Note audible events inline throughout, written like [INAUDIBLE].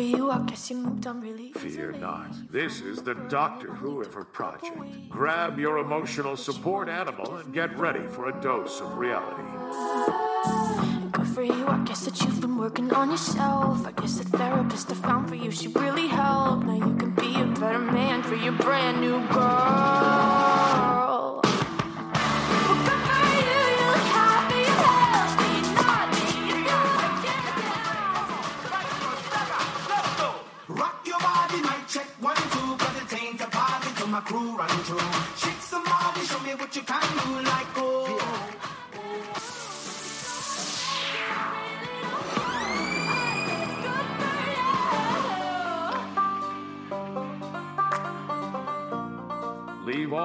for you, I guess you moved on really Fear not. This is the Doctor Whoever Project. Grab your emotional support animal and get ready for a dose of reality. Good for you, I guess that you've been working on yourself. I guess the therapist I found for you, she really helped. Now you can be a better man for your brand new girl.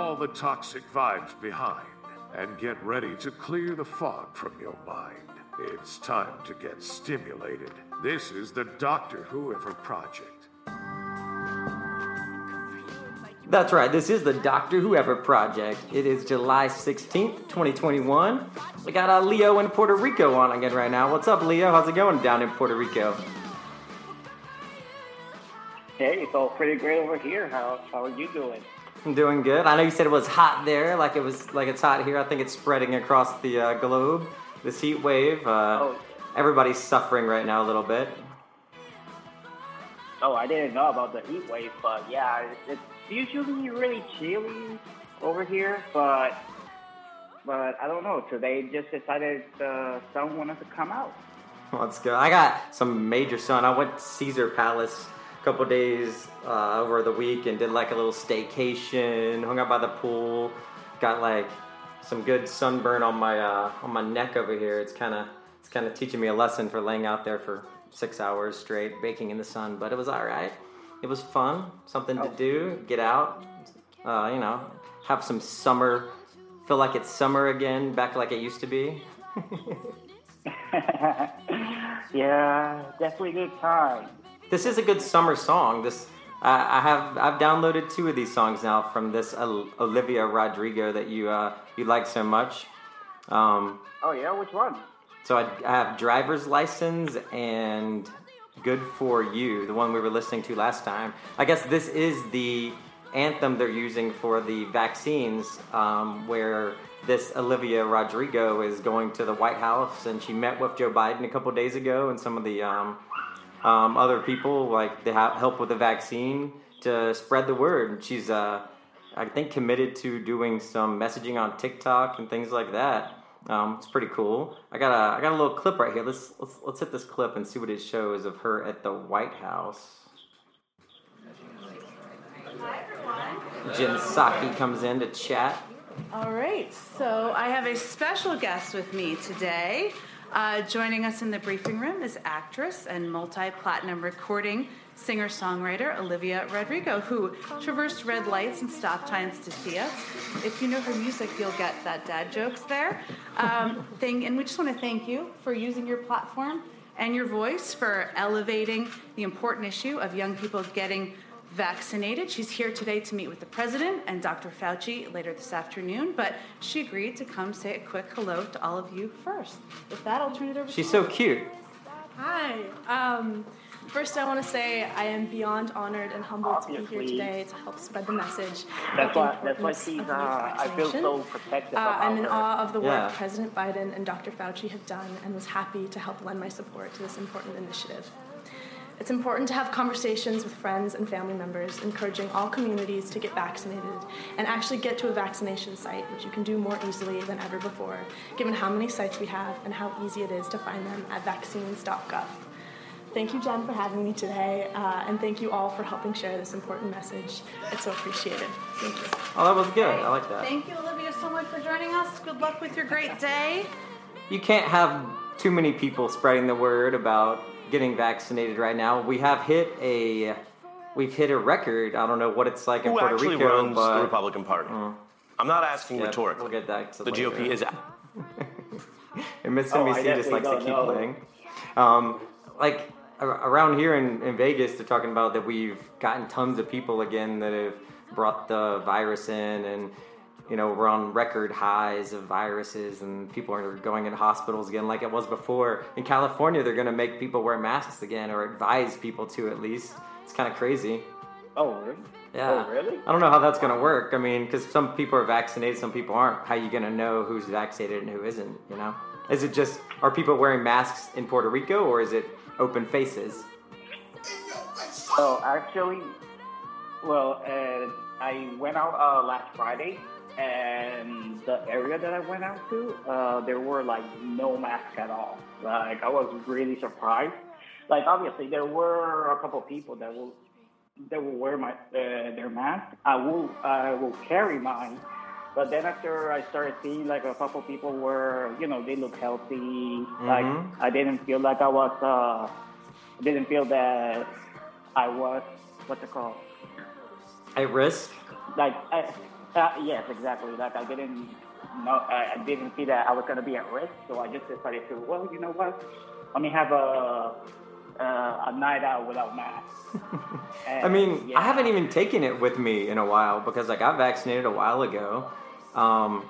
All the toxic vibes behind and get ready to clear the fog from your mind. It's time to get stimulated. This is the Doctor Whoever Project. That's right, this is the Doctor Whoever Project. It is July 16th, 2021. We got uh, Leo in Puerto Rico on again right now. What's up, Leo? How's it going down in Puerto Rico? Hey, it's all pretty great over here. How how are you doing? I'm doing good. I know you said it was hot there, like it was like it's hot here. I think it's spreading across the uh, globe. This heat wave. Uh, Oh. Everybody's suffering right now a little bit. Oh, I didn't know about the heat wave, but yeah, it's usually really chilly over here. But but I don't know. Today just decided the sun wanted to come out. Let's go. I got some major sun. I went to Caesar Palace couple days uh, over the week and did like a little staycation. Hung out by the pool. Got like some good sunburn on my uh, on my neck over here. It's kind of it's kind of teaching me a lesson for laying out there for six hours straight, baking in the sun. But it was all right. It was fun. Something to do. Get out. Uh, you know, have some summer. Feel like it's summer again, back like it used to be. [LAUGHS] [LAUGHS] yeah, definitely good time. This is a good summer song. This I I have I've downloaded two of these songs now from this Olivia Rodrigo that you uh, you like so much. Um, Oh yeah, which one? so I, I have driver's license and good for you, the one we were listening to last time. I guess this is the anthem they're using for the vaccines, um, where this Olivia Rodrigo is going to the White House and she met with Joe Biden a couple days ago and some of the um, um, other people like they have help with the vaccine to spread the word. She's uh, I think committed to doing some messaging on TikTok and things like that. Um, it's pretty cool. I got a I got a little clip right here. Let's let's let's hit this clip and see what it shows of her at the White House. Hi everyone. Jen Psaki comes in to chat. All right, so I have a special guest with me today. Uh, joining us in the briefing room is actress and multi platinum recording singer songwriter Olivia Rodrigo, who traversed red lights and stop signs to see us. If you know her music, you'll get that dad jokes there. Um, [LAUGHS] thing, and we just want to thank you for using your platform and your voice for elevating the important issue of young people getting vaccinated. She's here today to meet with the president and Dr. Fauci later this afternoon, but she agreed to come say a quick hello to all of you first. With that, I'll turn it over She's to so you. cute. Hi. Um, first, I want to say I am beyond honored and humbled to be here today to help spread the message. That's of the why that's why importance she's of uh, youth I feel so vaccination. protective Uh, I'm in her. awe of the work Yeah. President Biden and Dr. Fauci have done and was happy to help lend my support to this important initiative. It's important to have conversations with friends and family members, encouraging all communities to get vaccinated and actually get to a vaccination site, which you can do more easily than ever before, given how many sites we have and how easy it is to find them at vaccines.gov. Thank you, Jen, for having me today, uh, and thank you all for helping share this important message. It's so appreciated. Thank you. Oh, that was good. I like that. Thank you, Olivia, so much for joining us. Good luck with your great day. You can't have too many people spreading the word about getting vaccinated right now. We have hit a we've hit a record. I don't know what it's like in Who Puerto actually Rico, runs but the Republican Party? I'm not asking yeah, rhetorically. We'll get that. To the later. GOP is. Out. [LAUGHS] and Miss Oh, I NBC just likes to keep know. playing. Um, like around here in, in Vegas, they're talking about that we've gotten tons of people again that have brought the virus in, and you know, we're on record highs of viruses and people are going into hospitals again like it was before. In California, they're going to make people wear masks again or advise people to at least. It's kind of crazy. Oh, really? Yeah. Oh, really? I don't know how that's going to work. I mean, because some people are vaccinated, some people aren't. How are you going to know who's vaccinated and who isn't, you know? Is it just, are people wearing masks in Puerto Rico or is it open faces? Oh, actually, well, uh, I went out uh, last Friday, and the area that I went out to, uh, there were like no masks at all. Like I was really surprised. Like obviously, there were a couple people that will that will wear my uh, their mask. I will I will carry mine. But then after I started seeing like a couple people were, you know, they look healthy. Like I didn't feel like I was, uh, didn't feel that I was, what's it called? At risk? Like, I, uh, yes, exactly. Like I didn't know, I, didn't see that I was gonna be at risk. So I just decided to, well, you know what? Let me have a uh, a night out without mask. [LAUGHS] I mean, I haven't even taken it with me in a while because I got vaccinated a while ago. Um,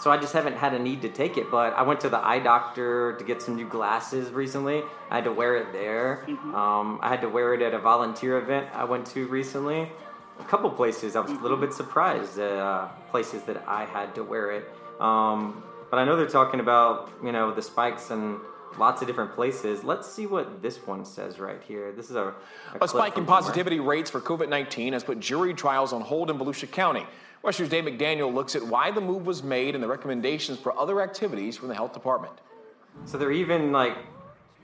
so I just haven't had a need to take it. But I went to the eye doctor to get some new glasses recently. I had to wear it there. Um, I had to wear it at a volunteer event I went to recently. A couple places I was a little bit surprised at uh, places that I had to wear it. Um, but I know they're talking about you know the spikes and lots of different places. Let's see what this one says right here. This is a, a, A spike in somewhere. positivity rates for COVID 19 has put jury trials on hold in Volusia County. Western's Dave McDaniel looks at why the move was made and the recommendations for other activities from the health department. So they're even like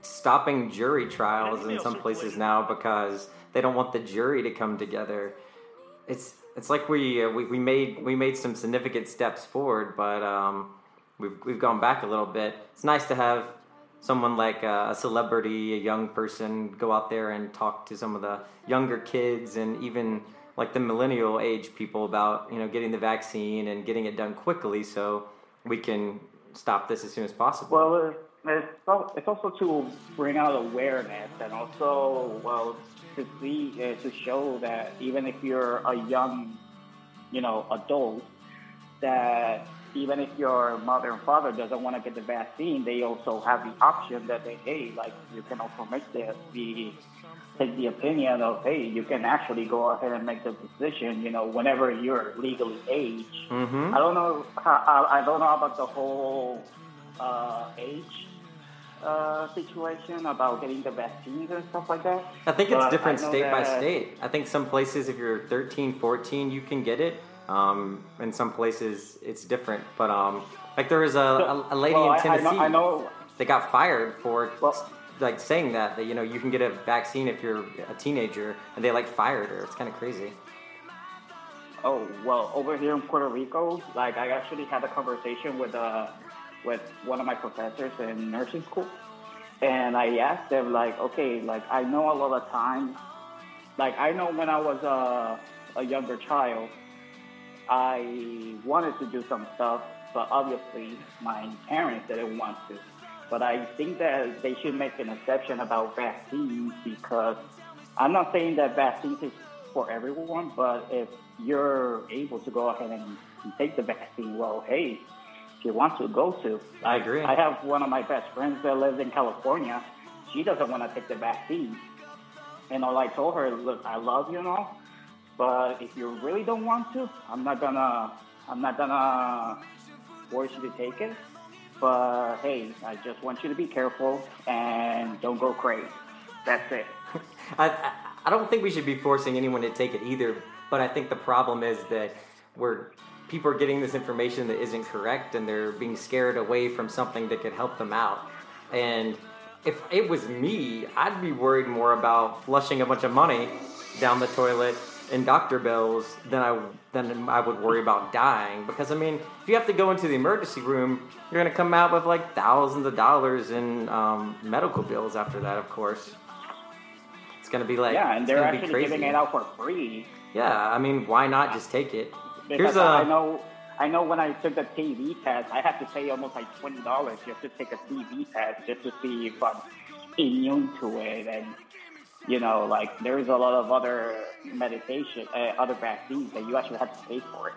stopping jury trials in some places now because they don't want the jury to come together. It's it's like we uh, we, we made we made some significant steps forward, but um, we've we've gone back a little bit. It's nice to have someone like uh, a celebrity, a young person, go out there and talk to some of the younger kids and even like the millennial age people about you know getting the vaccine and getting it done quickly so we can stop this as soon as possible. Well, it's also to bring out awareness and also, well, to see, uh, to show that even if you're a young, you know, adult, that even if your mother and father doesn't want to get the vaccine, they also have the option that they, hey, like you can also make the, the take the opinion of, hey, you can actually go ahead and make the decision, you know, whenever you're legally age. Mm-hmm. I don't know. How, I I don't know about the whole uh, age uh, situation about getting the vaccines and stuff like that. I think it's But different state by state. I think some places, if you're 13, 14, you can get it. Um, in some places, it's different. But um, like there was a, a, a lady well, I- in I know- Tennessee I know- that got fired for like saying that that you know you can get a vaccine if you're a teenager, and they like fired her. It's kind of crazy. Oh well, over here in Puerto Rico, like I actually had a conversation with uh with one of my professors in nursing school, and I asked them like, okay, like I know a lot of times, like I know when I was a a younger child, I wanted to do some stuff, but obviously my parents didn't want to. But I think that they should make an exception about vaccines because I'm not saying that vaccines is for everyone, but if you're able to go ahead and, and take the vaccine, well, hey, if wants to, go to. I agree. I have one of my best friends that lives in California. She doesn't want to take the vaccine. And all I told her, look, I love you and all, but if you really don't want to, I'm not gonna, I'm not gonna force you to take it. But hey, I just want you to be careful and don't go crazy. That's it. [LAUGHS] I I don't think we should be forcing anyone to take it either. But I think the problem is that we're people are getting this information that isn't correct, and they're being scared away from something that could help them out. And if it was me, I'd be worried more about flushing a bunch of money down the toilet and doctor bills than I than I would worry about dying. Because I mean, if you have to go into the emergency room, you're gonna come out with like thousands of dollars in um, medical bills after that. Of course, it's gonna be like yeah, and they're actually giving it out for free. Yeah, I mean, why not just take it? Because a I know, I know when I took the TB test, I had to pay almost like twenty dollars just to take a TB test just to see if I'm immune to it. And you know, like there's a lot of other medication, uh, other vaccines that you actually have to pay for it.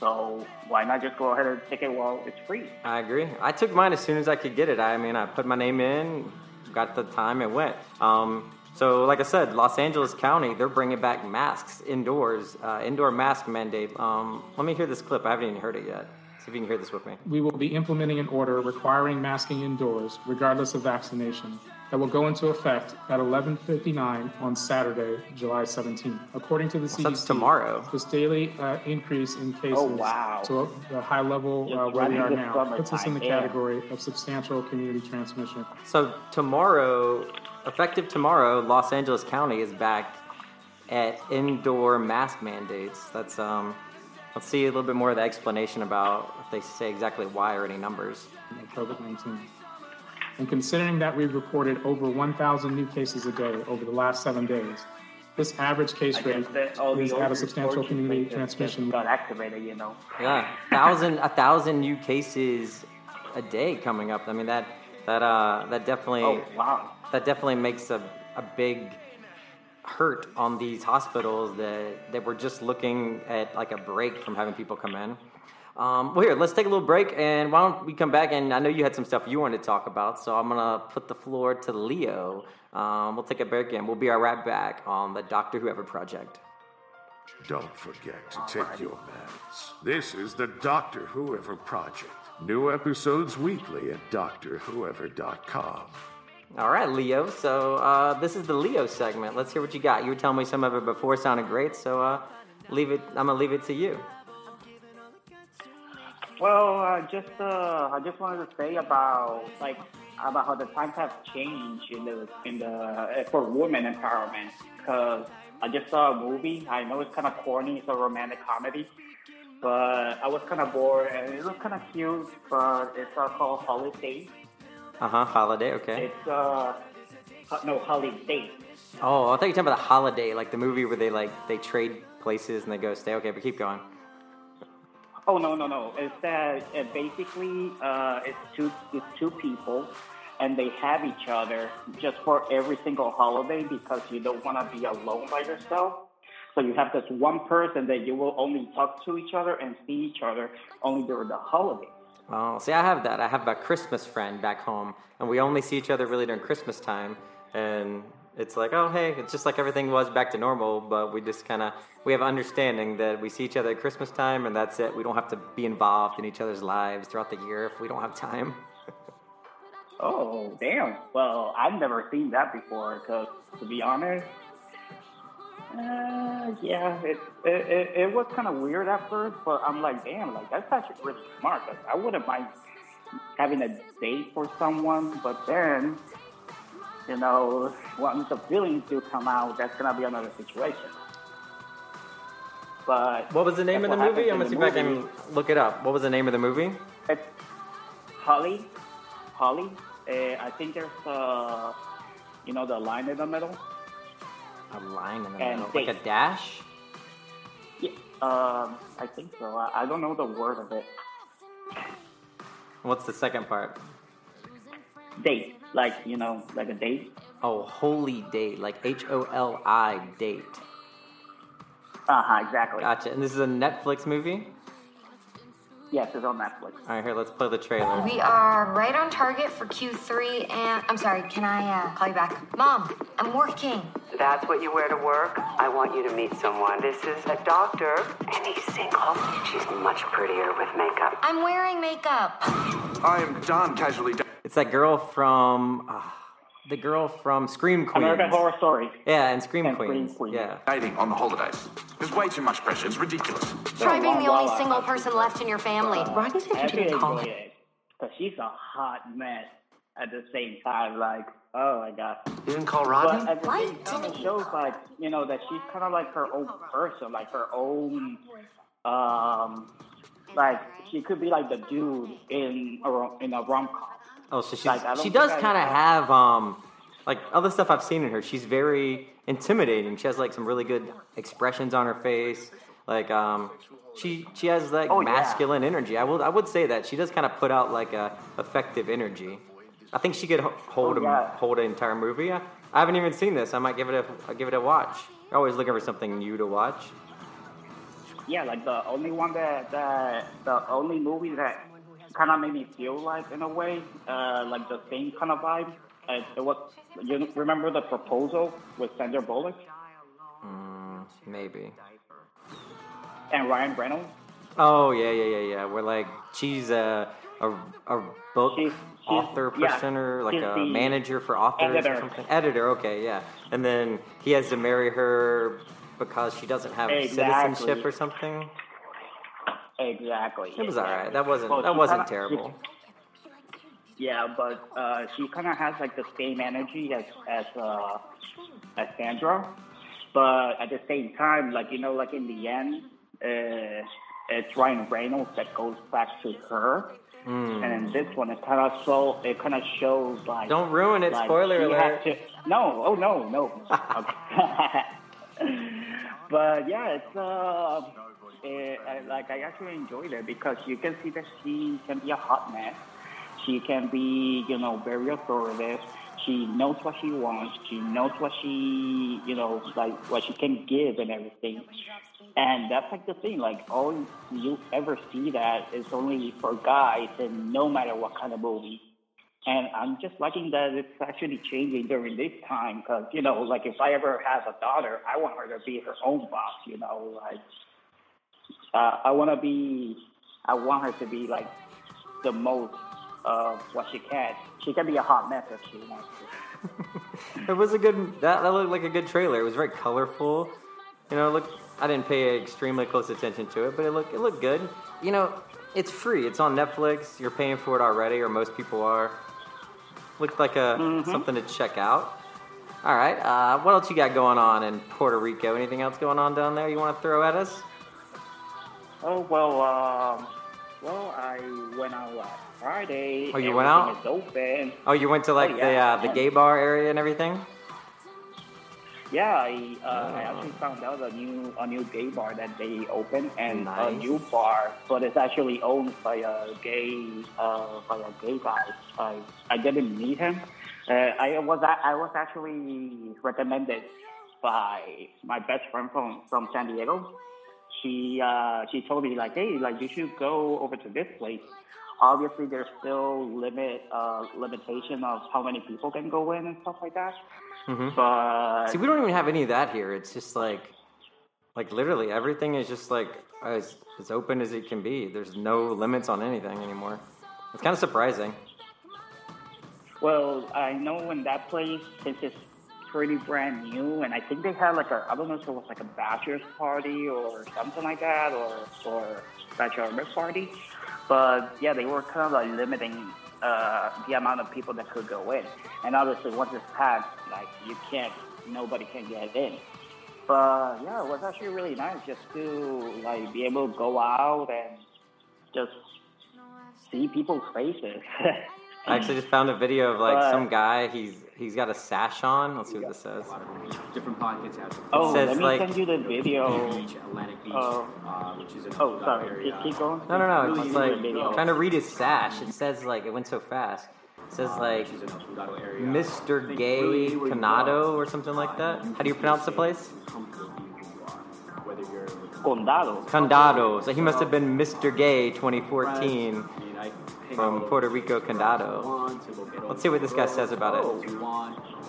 So why not just go ahead and take it while it's free? I agree. I took mine as soon as I could get it. I mean, I put my name in, got the time, it went. Um, so, like I said, Los Angeles County, they're bringing back masks indoors, uh, indoor mask mandate. Um, let me hear this clip. I haven't even heard it yet. See if you can hear this with me. We will be implementing an order requiring masking indoors, regardless of vaccination, that will go into effect at 11:59 on Saturday, July 17th. According to the CDC, that's tomorrow. This daily uh, increase in cases Oh, wow. to the high level uh, Just where we running are the now puts us in the summertime, yeah. category of substantial community transmission. So tomorrow, effective tomorrow, Los Angeles County is back at indoor mask mandates. That's um, let's see a little bit more of the explanation about if they say exactly why or any numbers. COVID-19. And considering that we've reported over 1,000 new cases a day over the last seven days, this average case I rate guess that all is at a substantial community places transmission. just got activated, you know. Yeah, thousand a thousand new cases a day coming up. I mean that that uh that definitely Oh wow. That definitely makes a, a big hurt on these hospitals that, that were just looking at like a break from having people come in. Um, well, here, let's take a little break, and why don't we come back? And I know you had some stuff you wanted to talk about, so I'm gonna put the floor to Leo. Um, we'll take a break, and we'll be right back on the Doctor Whoever project. Don't forget to take your meds. This is the Doctor Whoever Project. New episodes weekly at DoctorWhoever.com. All right, Leo. So uh, this is the Leo segment. Let's hear what you got. You were telling me some of it before sounded great, so uh, leave it. I'm gonna leave it to you. Well, uh, just uh, I just wanted to say about like about how the times have changed in the in the uh, for women empowerment. Because I just saw a movie. I know it's kind of corny. It's a romantic comedy, but I was kind of bored and it looked kind of cute. But it's uh, called Holiday. Uh huh. Holiday. Okay. It's uh ho- no Holiday. Oh, I thought you were talking about the holiday, like the movie where they like they trade places and they go stay. Okay, but keep going. Oh no no no! It's that uh, basically uh, it's two it's two people, and they have each other just for every single holiday because you don't want to be alone by yourself. So you have this one person that you will only talk to each other and see each other only during the holidays. Oh, see, I have that. I have a Christmas friend back home, and we only see each other really during Christmas time. And it's like, oh, hey, it's just like everything was back to normal, but we just kind of we have understanding that we see each other at Christmas time, and that's it. We don't have to be involved in each other's lives throughout the year if we don't have time. [LAUGHS] Oh damn! Well, I've never seen that before. Because to be honest, uh, yeah, it it, it, it was kind of weird at first, but I'm like, damn, like that's actually really smart. 'cause I wouldn't mind having a date for someone, but then, you know, once the feelings do come out, that's gonna be another situation. But What was the name of the movie? I'm gonna see if I can look it up. What was the name of the movie? It's Holly. Holly. Uh, I think there's uh, you know, the line in the middle. A line in the And middle, like a dash. Yeah, um, I think so. I, I don't know the word of it. What's the second part? Date, like you know, like a date. Oh, holy date, like H O L I date. Uh huh. Exactly. Gotcha. And this is a Netflix movie. Yes, it's on Netflix. All right, here, let's play the trailer. We are right on target for Q3, and I'm sorry, can I uh, call you back? Mom, I'm working. That's what you wear to work? I want you to meet someone. This is a doctor, and he's single. She's much prettier with makeup. I'm wearing makeup. I am done casually. It's that girl from uh, the girl from Scream Queens. American Horror Story. Yeah, and Scream And Queens. Scream Queens. Yeah. Dating on the holidays. There's way too much pressure. It's ridiculous. Try being the only single person left in your family. Rodney said I you actually didn't call enjoy him. because she's a hot mess at the same time. Like, oh my god. You didn't call But Rodney? at the Why same time, didn't it shows like you know that she's kind of like her own person, like her own, um, like she could be like the dude in a in a rom com. Oh, so she's, Like, she does kind of have um, like other stuff I've seen in her. She's very intimidating. She has like some really good expressions on her face. Like um, she she has like Oh, yeah. masculine energy. I will I would say that she does kind of put out like a effective energy. I think she could hold Oh, a, hold an entire movie. I, I haven't even seen this. I might give it a I'll give it a watch. You're always looking for something new to watch. Yeah, like the only one that that the only movie that kind of made me feel like in a way, uh, like the same kind of vibe. Uh, it was you remember the proposal with Sandra Bullock Mm, maybe. and Ryan Reynolds. Oh yeah, yeah, yeah, yeah. We're like she's a a, a book author yeah, person or like a manager for authors editor. or something. Editor, okay, yeah. And then he has to marry her because she doesn't have Exactly. citizenship or something. Exactly. It was alright. That wasn't Well, that wasn't kinda- terrible. Yeah, but uh, she kind of has like the same energy as as uh, as Sandra, but at the same time, like you know, like in the end, uh, it's Ryan Reynolds that goes back to her, Mm. and in this one, it kind of so it kind of shows like Don't ruin it. like, Spoiler alert. to- no, oh no, no. [LAUGHS] [LAUGHS] [LAUGHS] But yeah, it's uh, it, I- like I actually enjoyed it because you can see that she can be a hot mess. She can be, you know, very authoritative. She knows what she wants. She knows what she, you know, like what she can give and everything. And that's like the thing. Like all you ever see that is only for guys, and no matter what kind of movie. And I'm just liking that it's actually changing during this time because, you know, like if I ever have a daughter, I want her to be her own boss, you know, like uh, I want to be, I want her to be like the most of what she can. She can be a hot mess if she wants to. [LAUGHS] It was a good. That, that looked like a good trailer. It was very colorful. You know, look. I didn't pay extremely close attention to it, but it looked it looked good. You know, it's free. It's on Netflix. You're paying for it already, or most people are. Looked like a Mm-hmm. something to check out. All right. Uh, what else you got going on in Puerto Rico? Anything else going on down there you want to throw at us? Oh well, um, well I went out last Friday. Oh, you went out? Open. Oh, you went to like Oh, yeah, the uh, the gay bar area and everything. Yeah, I, uh, I Oh. actually found out a new a new gay bar that they opened and a new bar, but it's actually owned by a gay uh, by a gay guy. I I didn't meet him. Uh, I was I was actually recommended by my best friend from from San Diego. She uh, she told me like, hey, like you should go over to this place. Obviously, there's still limit uh, limitation of how many people can go in and stuff like that. Mm-hmm. But See, we don't even have any of that here. It's just like, like literally everything is just like as, as open as it can be. There's no limits on anything anymore. It's kind of surprising. Well, I know in that place, since it's pretty brand new, and I think they had like a, I don't know if it was like a bachelor's party or something like that, or or bachelor party, but yeah, they were kind of like limiting uh, the amount of people that could go in, and obviously once it's packed, like you can't, nobody can get in. But yeah, it was actually really nice just to like be able to go out and just see people's faces. [LAUGHS] I actually just found a video of like But- some guy. He's he's got a sash on. Let's see what this says. Different pockets have Oh, It says, let me like- send you the video. Beach, Atlantic Beach, Oh. uh, which is an Oh, sorry. area. Keep, keep going. No, no, no. It's just good like video. trying to read his sash. It says like it went so fast. It says like Which is an outdoor area. Mr. Gay Condado or something like that. How do you pronounce the place? Whether you're Condado. Condado. So he must have been Mr. Gay 2014 from Puerto Rico Condado. Let's see what this guy says about it.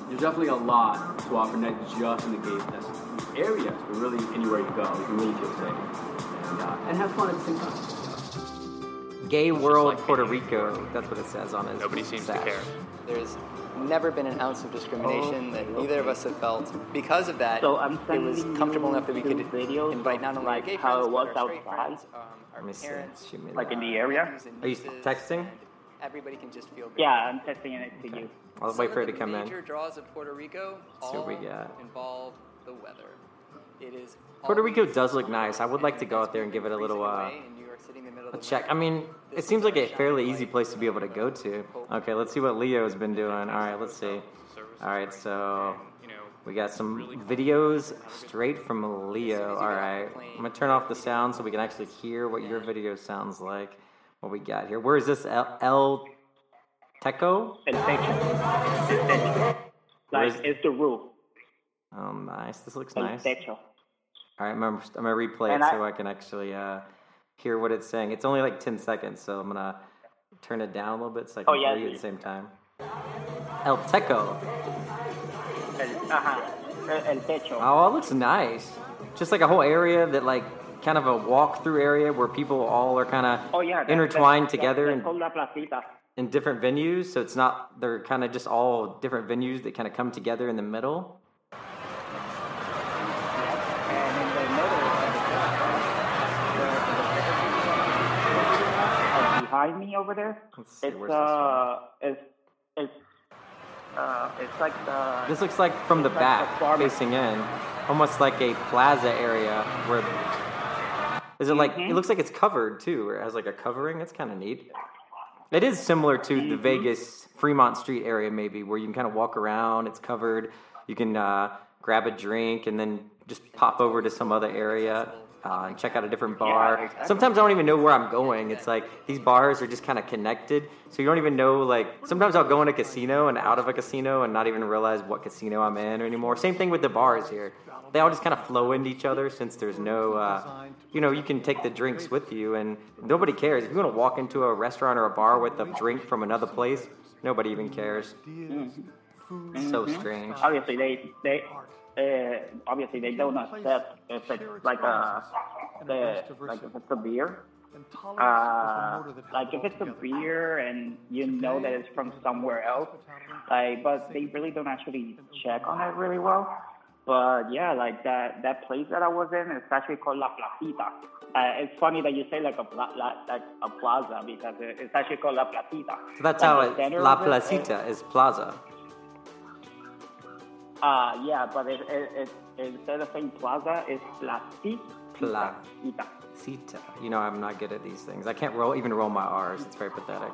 There's definitely a lot to offer, not just in the gay that's areas, but really anywhere you go, you can really feel safe and, uh, and have fun at the same time. Gay World Puerto Rico. That's what it says on his. Nobody seems to care. There's never been an ounce of discrimination that neither of us have felt. Because of that, So I'm it was comfortable enough that we could videos invite of, not only like our gay how friends, it was but our straight outside. friends, um, our Let me see. parents, Shoot me Like in the area? Are you texting? Everybody can just feel. Yeah, I'm testing it to you. I'll Some wait for of it to the come in. Major draws of Puerto Rico See what we all got. involve the weather. It is Puerto Rico always does look nice. I would like to go out there and give it a little uh, a check. I mean, it seems like a fairly easy place to be able to go to. Okay, let's see what Leo's been doing. All right, let's see. All right, so we got some videos straight from Leo. All right, I'm gonna turn off the sound so we can actually hear what your video sounds like. What we got here? Where is this? El, El Teco? Where Like is- it's the roof. Oh, nice. This looks nice. All right, I'm gonna, I'm gonna replay it I- so I can actually uh, hear what it's saying. It's only like 10 seconds, so I'm gonna turn it down a little bit so I oh, can Oh, yeah, hear you at the same time. El Teco. El, ajá. El, techo. Oh, it looks nice. Just like a whole area that like kind of a walk-through area where people all are kind of Oh yeah. intertwined together That's and called la placita. in different venues. So it's not they're kind of just all different venues that kind of come together in the middle. Behind me over there, it's uh, it's it's uh, it's like the. This looks like from the like back, farm- facing in, almost like a plaza area where. Is it like Mm-hmm. it looks like it's covered too, or it has like a covering? That's kind of neat. It is similar to Mm-hmm. the Vegas Fremont Street area, maybe, where you can kind of walk around. It's covered. You can uh, grab a drink and then just pop over to some other area uh, and check out a different bar. exactly. Sometimes I don't even know where I'm going. It's like these bars are just kind of connected, so you don't even know. Like sometimes I'll go in a casino and out of a casino and not even realize what casino I'm in anymore. Same thing with the bars here. They all just kind of flow into each other since there's no, uh, you know, you can take the drinks with you and nobody cares. If you want to walk into a restaurant or a bar with a drink from another place, nobody even cares. So strange. Obviously, they they uh, obviously they don't accept if it's like a the like if it's a beer. Uh, like if it's a beer and you know that it's from somewhere else, like but they really don't actually check on it really well. But yeah, like that that place that I was in, is actually called La Placita. Uh, it's funny that you say like a pla- la, like a plaza because it's actually called La Placita. So that's Like how it, La of it is- Placita is plaza. Uh, yeah, but it, it, it, instead of saying plaza, it's placita. Pla- Cita. You know, I'm not good at these things. I can't roll even roll my R's. It's very pathetic.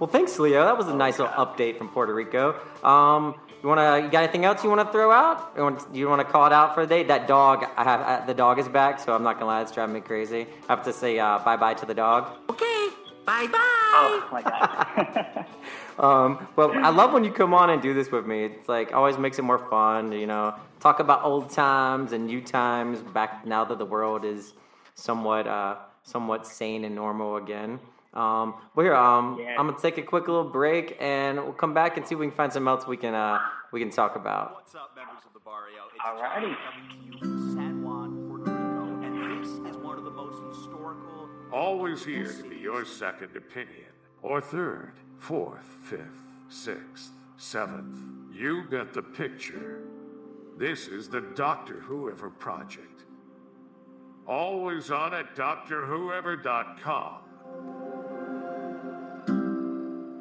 Well, thanks, Leo. That was a nice little update from Puerto Rico. Um, you wanna? You got anything else you want to throw out? You want, you want to call it out for the day? That dog, I have uh, the dog is back, so I'm not gonna lie, it's driving me crazy. I have to say uh, bye bye to the dog. Okay, bye bye. Oh my god. [LAUGHS] Um, but I love when you come on and do this with me. It's like always makes it more fun. You know, talk about old times and new times back now that the world is somewhat uh, somewhat sane and normal again. Um, but here, um, Yeah. I'm gonna take a quick little break, and we'll come back and see if we can find something else we can uh, we can talk about. What's up, members of the Barrio? It's Alrighty. Always here to be your second opinion, or third, fourth, fifth, sixth, seventh. You get the picture. This is the Doctor Whoever Project. Always on at DoctorWhoever.com.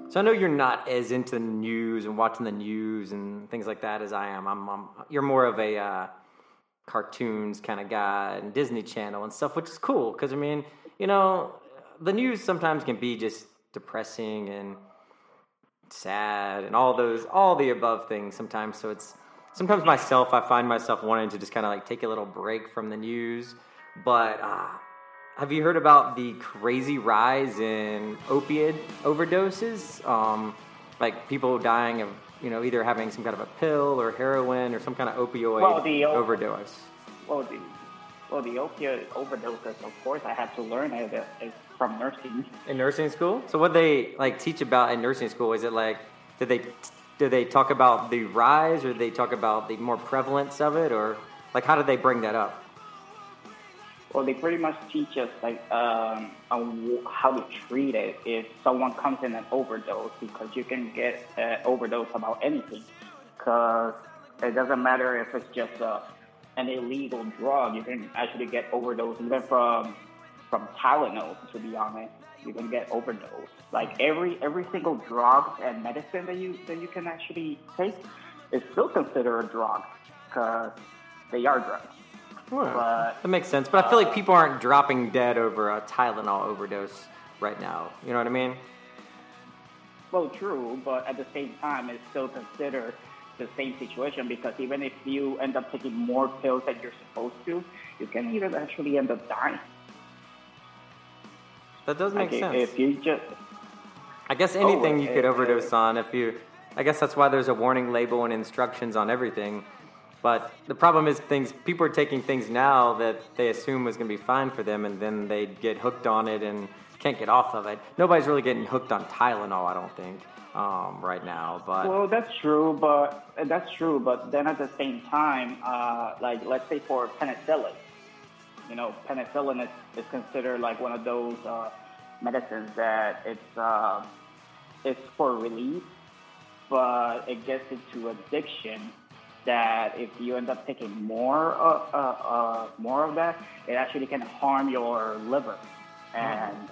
So I know you're not as into the news and watching the news and things like that as I am. I'm, I'm you're more of a uh, cartoons kind of guy and Disney Channel and stuff, which is cool because I mean, you know, the news sometimes can be just depressing and sad and all those all the above things sometimes. So it's sometimes myself I find myself wanting to just kind of like take a little break from the news, but. Uh, have you heard about the crazy rise in opiate overdoses? Um, like people dying of, you know, either having some kind of a pill or heroin or some kind of opioid Well, the overdose. Well, the well the opioid overdoses, of course, I had to learn it from nursing. In nursing school? So what they like teach about in nursing school is it like did they do they talk about the rise or they talk about the more prevalence of it or like how did they bring that up? Well, they pretty much teach us like um, on how to treat it if someone comes in an overdose because you can get uh, overdose about anything. Because it doesn't matter if it's just uh, an illegal drug, you can actually get overdose even from from Tylenol. To be honest, you can get overdose. Like every every single drug and medicine that you that you can actually take is still considered a drug because they are drugs. But That makes sense, but I feel like uh, people aren't dropping dead over a Tylenol overdose right now. You know what I mean? Well, true, but at the same time, it's still considered the same situation because even if you end up taking more pills than you're supposed to, you can even actually end up dying. That does make Like, sense. If you just I guess anything Oh, you could uh, overdose on if you I guess that's why there's a warning label and instructions on everything. But the problem is things people are taking things now that they assume was going to be fine for them, and then they get hooked on it and can't get off of it. Nobody's really getting hooked on Tylenol, I don't think, um, right now. But Well, that's true, but that's true. But then at the same time, uh, like let's say for penicillin, you know, penicillin is, is considered like one of those uh, medicines that it's uh, it's for relief, but it gets into addiction. That if you end up taking more uh, uh, uh, more of that, it actually can harm your liver, and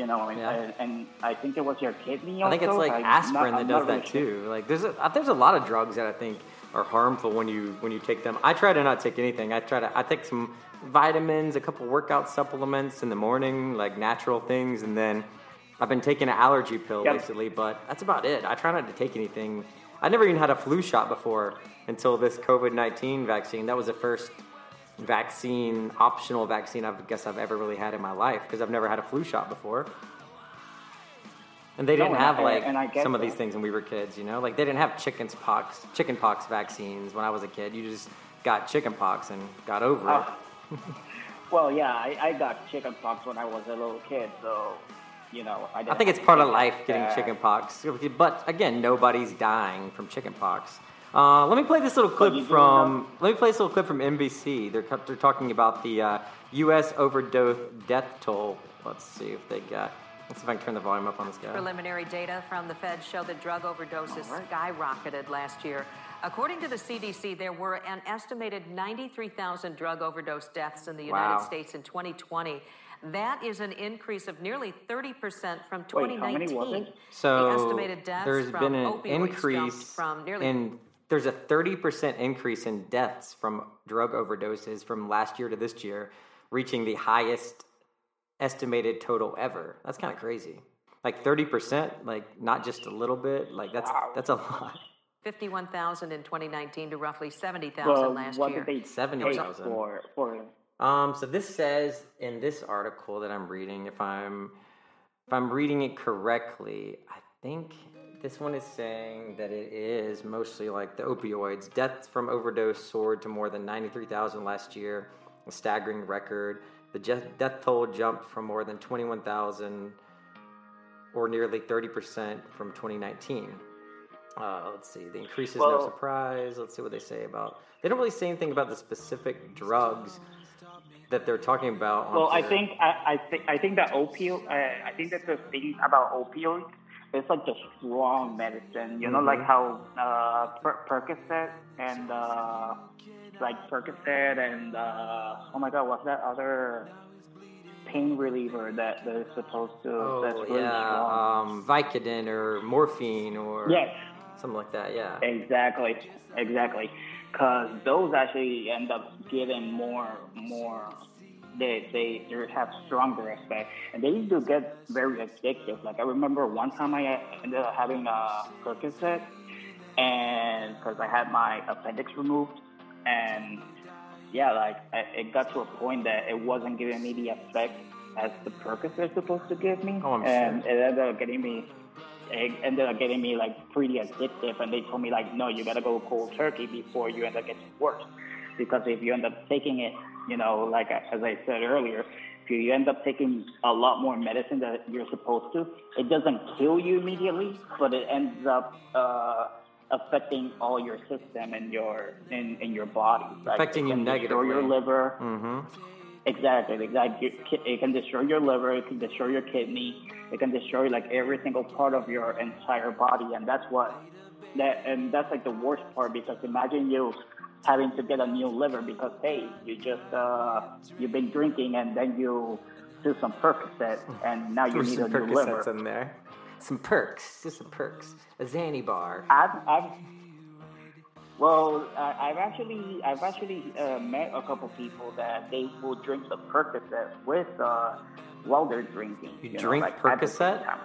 you know, and, and, and I think it was your kidney. I think it's also. like I'm aspirin not- that does that too. Like there's a, uh, there's a lot of drugs that I think are harmful when you when you take them. I try to not take anything. I try to I take some vitamins, a couple workout supplements in the morning, like natural things, and then I've been taking an allergy pill Yep. recently. But that's about it. I try not to take anything. I never even had a flu shot before until this COVID nineteen vaccine. That was the first vaccine, optional vaccine I guess I've ever really had in my life because I've never had a flu shot before. And they No, didn't I- have like and I get some of these things when we were kids, you know? Like they didn't have chicken's pox, chicken pox vaccines when I was a kid. You just got chicken pox and got over Ah. it. [LAUGHS] Well, yeah, I, I got chicken pox when I was a little kid, so you know I. I think it's part of life that. getting chicken pox. But again, nobody's dying from chicken pox. Uh, let me play this little clip from. Let me play this little clip from NBC. They're they're talking about the uh, U.S. overdose death toll. Let's see if they got. Let's see if I can turn the volume up on this guy. Preliminary data from the Fed show that drug overdoses skyrocketed last year. According to the CDC, there were an estimated 93,000 drug overdose deaths in the United Wow. States in 2020. That is an increase of nearly 30% from Wait, how many 2019. was it? So the estimated deaths there's from been an increase from nearly in there's a 30% increase in deaths from drug overdoses from last year to this year, reaching the highest estimated total ever. That's kind of crazy. Like 30%, like not just a little bit, like that's that's a lot. 51,000 in 2019 to roughly 70,000 Well, last what year. did they Seventy take for for? Um, so this says in this article that I'm reading, if I'm if I'm reading it correctly, I think this one is saying that it is mostly like the opioids. Deaths from overdose soared to more than 93,000 last year, a staggering record. The death toll jumped from more than 21,000 or nearly 30% from 2019. Uh, let's see. The increase is no surprise. Let's see what they say about. They don't really say anything about the specific drugs that they're talking about. Well, I think I, I think I think that opioid. Uh, I think that the thing about opioids is like the strong medicine. You know, like Mhm. how uh, per- Percocet and uh, like Percocet and uh, oh my God, what's that other pain reliever that is supposed to that's Oh really yeah, strong? um, Vicodin or morphine or Yes. something like that. Yeah. Exactly, exactly. Because those actually end up giving more, more. They they they have stronger effect, and they do get very addictive. Like I remember one time I ended up having a Percocet, and because I had my appendix removed, and yeah, like I, it got to a point that it wasn't giving me the effect as the Percocet is supposed to give me, Oh, and sure. it ended up getting me it ended up getting me like pretty addictive. And they told me like no you gotta go cold turkey before you end up getting worse. Because if you end up taking it you know like I- as i said earlier if you end up taking a lot more medicine that you're supposed to it doesn't kill you immediately but it ends up uh, affecting all your system and your in, in your body like, Affecting you negatively. destroy negatively. your liver Mm-hmm. Exactly, exactly. It can destroy your liver. It can destroy your kidney. It can destroy like every single part of your entire body, and that's what that and that's like the worst part because imagine you having to get a new liver because hey, you just uh, you've been drinking and then you do some Percocet and now you need some a new liver. In there. Some perks, just some perks. A Xanny bar. I've, I've well, I, I've actually I've actually uh, met a couple people that they will drink the Percocet with uh, while they're drinking. You know, drink like the same Percocet?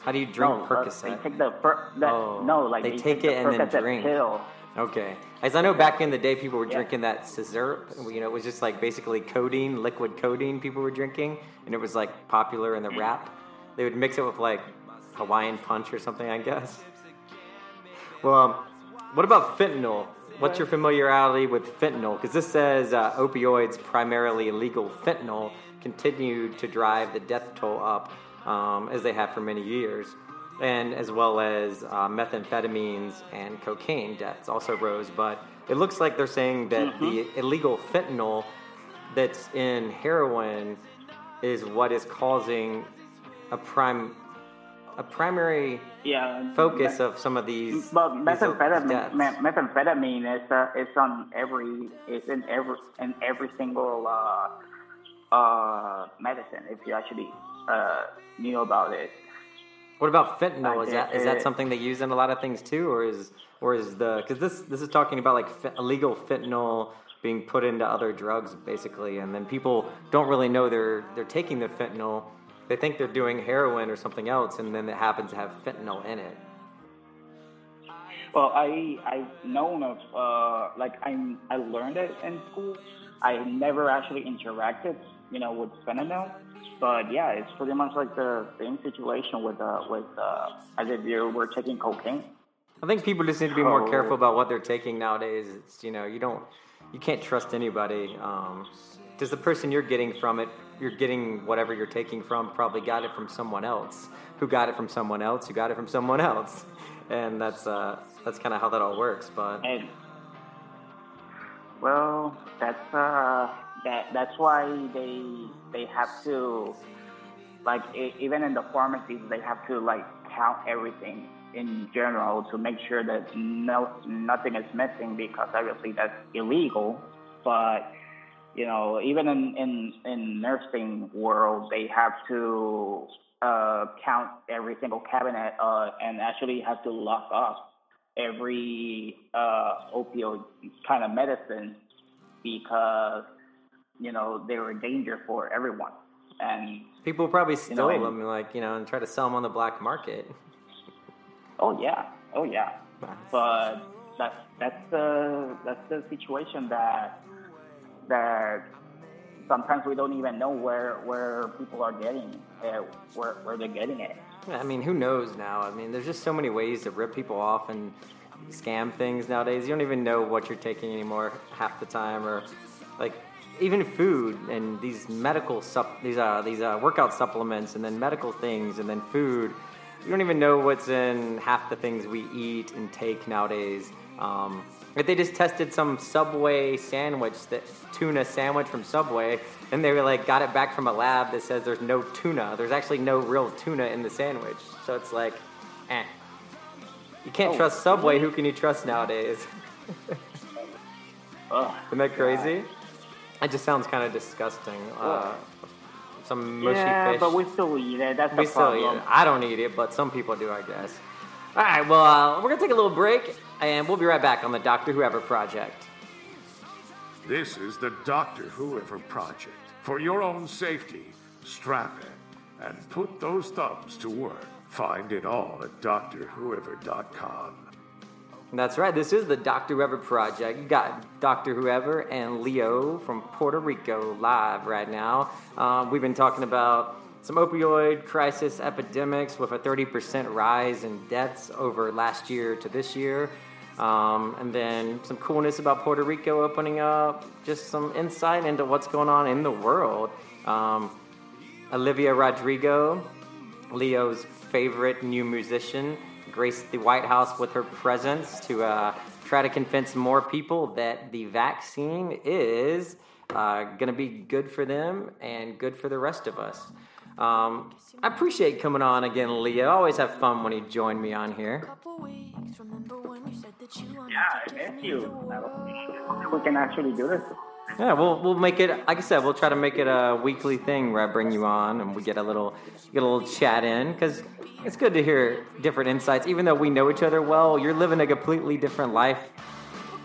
How do you drink no, uh, Percocet? they take the, per- the oh, no, like they, they, take, the it and then drink. Pill. Okay, as I know, back in the day, people were Yeah. drinking that syrup. You know, it was just like basically codeine, liquid codeine. People were drinking, and it was like popular in the rap. They would mix it with like Hawaiian punch or something, I guess. Well, um, what about fentanyl? What's your familiarity with fentanyl? Because this says uh, opioids, primarily illegal fentanyl, continue to drive the death toll up um, as they have for many years, and as well as uh, methamphetamines and cocaine deaths also rose. But it looks like they're saying that the illegal fentanyl that's in heroin is what is causing a prime a primary Yeah. focus me- of some of these. But methamphetamine, me- methamphetamine is uh, is on every is in every in every single uh, uh, medicine. If you actually uh, knew about it. What about fentanyl? Is that is that something they use in a lot of things too, or is or is the because this this is talking about like fe- illegal fentanyl being put into other drugs basically, and then people don't really know they're they're taking the fentanyl. They think they're doing heroin or something else, and then it happens to have fentanyl in it. Well, I I known of uh, like I I learned it in school. I never actually interacted, you know, with fentanyl. But yeah, it's pretty much like the same situation with uh, with uh, as if you were taking cocaine. I think people just need to be more So- careful about what they're taking nowadays. It's you know you don't you can't trust anybody. Um, because the person you're getting from it, you're getting whatever you're taking from probably got it from someone else, who got it from someone else, who got it from someone else, [LAUGHS] and that's uh, that's kind of how that all works. But And well, that's uh, that that's why they they have to like even in the pharmacies they have to like count everything in general to make sure that no nothing is missing because obviously that's illegal. But you know, even in in, in nursing world, they have to uh, count every single cabinet uh, and actually have to lock up every uh, opioid kind of medicine because you know they were a danger for everyone. And people probably steal know, and- them, like you know, and try to sell them on the black market. [LAUGHS] oh yeah, oh yeah, but that's that's the that's the situation that that sometimes we don't even know where where people are getting uh, where where they're getting it. I mean, who knows now? I mean, there's just so many ways to rip people off and scam things nowadays. You don't even know what you're taking anymore half the time, or like even food and these medical sup these uh these uh, workout supplements and then medical things and then food. You don't even know what's in half the things we eat and take nowadays. Um, like they just tested some Subway sandwich, that tuna sandwich from Subway, and they were like got it back from a lab that says there's no tuna. There's actually no real tuna in the sandwich. So it's like, eh. You can't Oh, trust Subway. Who can you trust nowadays? [LAUGHS] Ugh, Isn't that crazy? It just sounds kind of disgusting. Uh, some mushy yeah, fish. but we still eat it. That's we the still eat it. I don't eat it, but some people do, I guess. All right, well, uh, we're gonna take a little break, and we'll be right back on the Doctor Whoever project. This is the Doctor Whoever Project. For your own safety, strap in and put those thumbs to work. Find it all at DoctorWhoever.com. That's right. This is the Doctor Whoever project. You got Doctor Whoever and Leo from Puerto Rico live right now. Um, we've been talking about some opioid crisis epidemics with a 30% rise in deaths over last year to this year. Um, and then some coolness about Puerto Rico opening up, just some insight into what's going on in the world. Um, Olivia Rodrigo, Leo's favorite new musician, graced the White House with her presence to uh, try to convince more people that the vaccine is uh, going to be good for them and good for the rest of us. Um, I appreciate coming on again, Leo. I always have fun when you join me on here. Yeah, I miss you. We can actually do this. Yeah, we'll we'll make it. Like I said, we'll try to make it a weekly thing where I bring you on and we get a little get a little chat in because it's good to hear different insights. Even though we know each other well, you're living a completely different life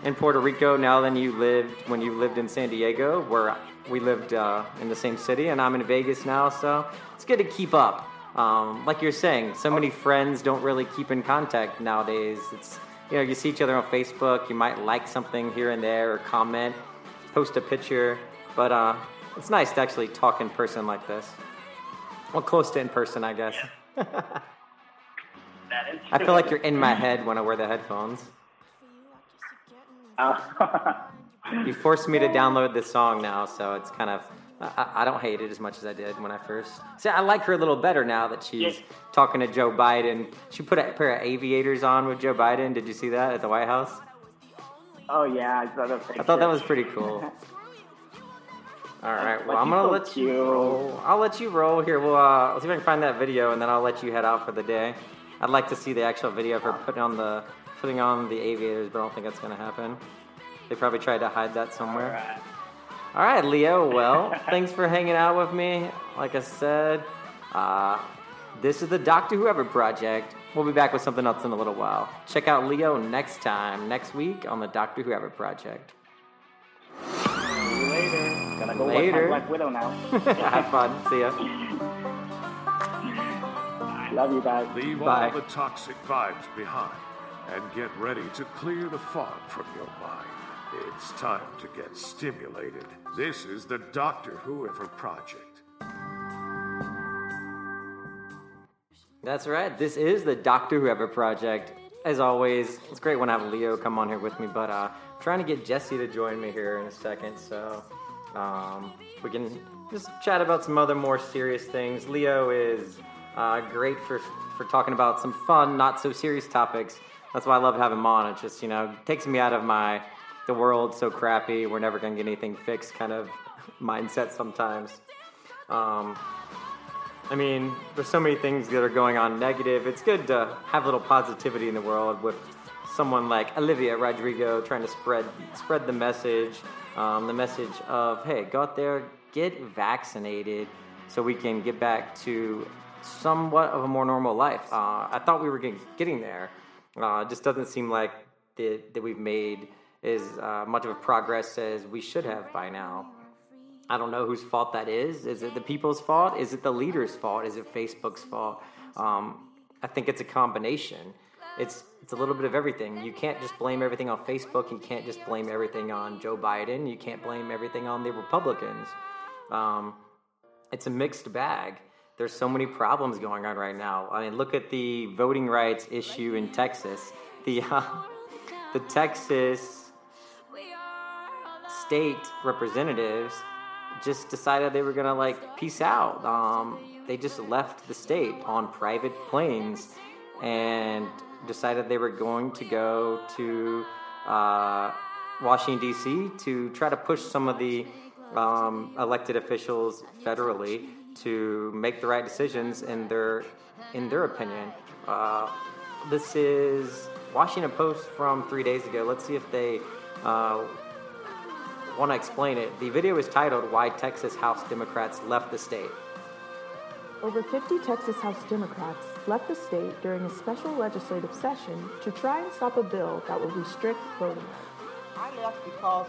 in Puerto Rico now than you lived when you lived in San Diego, where we lived uh, in the same city, and I'm in Vegas now. So it's good to keep up. Um, like you're saying, so many friends don't really keep in contact nowadays. It's you know you see each other on Facebook, you might like something here and there or comment, post a picture, but uh, it's nice to actually talk in person like this. Well, close to in person, I guess. [LAUGHS] into I feel like you're in my head when I wear the headphones. [LAUGHS] You forced me to download this song now, so it's kind of. I, I don't hate it as much as I did when I first. See, I like her a little better now that she's talking to Joe Biden. She put a pair of aviators on with Joe Biden. Did you see that at the White House? Oh yeah, I saw the I thought that was pretty cool. [LAUGHS] All right, well, I'm gonna so let you roll. I'll let you roll here. We'll uh, let's see if I can find that video, and then I'll let you head out for the day. I'd like to see the actual video of her putting on the putting on the aviators, but I don't think that's gonna happen. They probably tried to hide that somewhere. All right, Leo. Well, [LAUGHS] thanks for hanging out with me. Like I said, uh, this is the Doctor Whoever project. We'll be back with something else in a little while. Check out Leo next time, next week on the Doctor Whoever project. See you later. Gonna go watch Later. my Black Widow now. [LAUGHS] Have fun. See ya. Love you guys. Leave Bye. all the toxic vibes behind and get ready to clear the fog from your mind. It's time to get stimulated. This is the Doctor Whoever Project. That's right. This is the Doctor Whoever project. As always, it's great when I have Leo come on here with me, but uh, I'm trying to get Jesse to join me here in a second, so um, we can just chat about some other more serious things. Leo is uh, great for for talking about some fun, not so serious topics. That's why I love having him on. It just you know takes me out of my the world's so crappy, we're never gonna get anything fixed kind of [LAUGHS] mindset sometimes. Um, I mean, there's so many things that are going on negative. It's good to have a little positivity in the world with someone like Olivia Rodrigo trying to spread spread the message, um, the message of hey, go out there, get vaccinated, so we can get back to somewhat of a more normal life. Uh, I thought we were getting, getting there. Uh, it just doesn't seem like the, that we've made as uh, much of a progress as we should have by now. I don't know whose fault that is. Is it the people's fault? Is it the leaders' fault? Is it Facebook's fault? Um, I think it's a combination. It's it's a little bit of everything. You can't just blame everything on Facebook. You can't just blame everything on Joe Biden. You can't blame everything on the Republicans. Um, it's a mixed bag. There's so many problems going on right now. I mean, look at the voting rights issue in Texas. The [LAUGHS] uh, the Texas state representatives just decided they were gonna like peace out. Um, they just left the state on private planes and decided they were going to go to uh, Washington D.C. to try to push some of the um, elected officials federally to make the right decisions in their in their opinion. Uh, this is Washington Post from three days ago. Let's see if they uh, want to explain it. The video is titled "Why Texas House Democrats Left the State." Over 50 Texas House Democrats left the state during a special legislative session to try and stop a bill that would restrict voting rights. I left because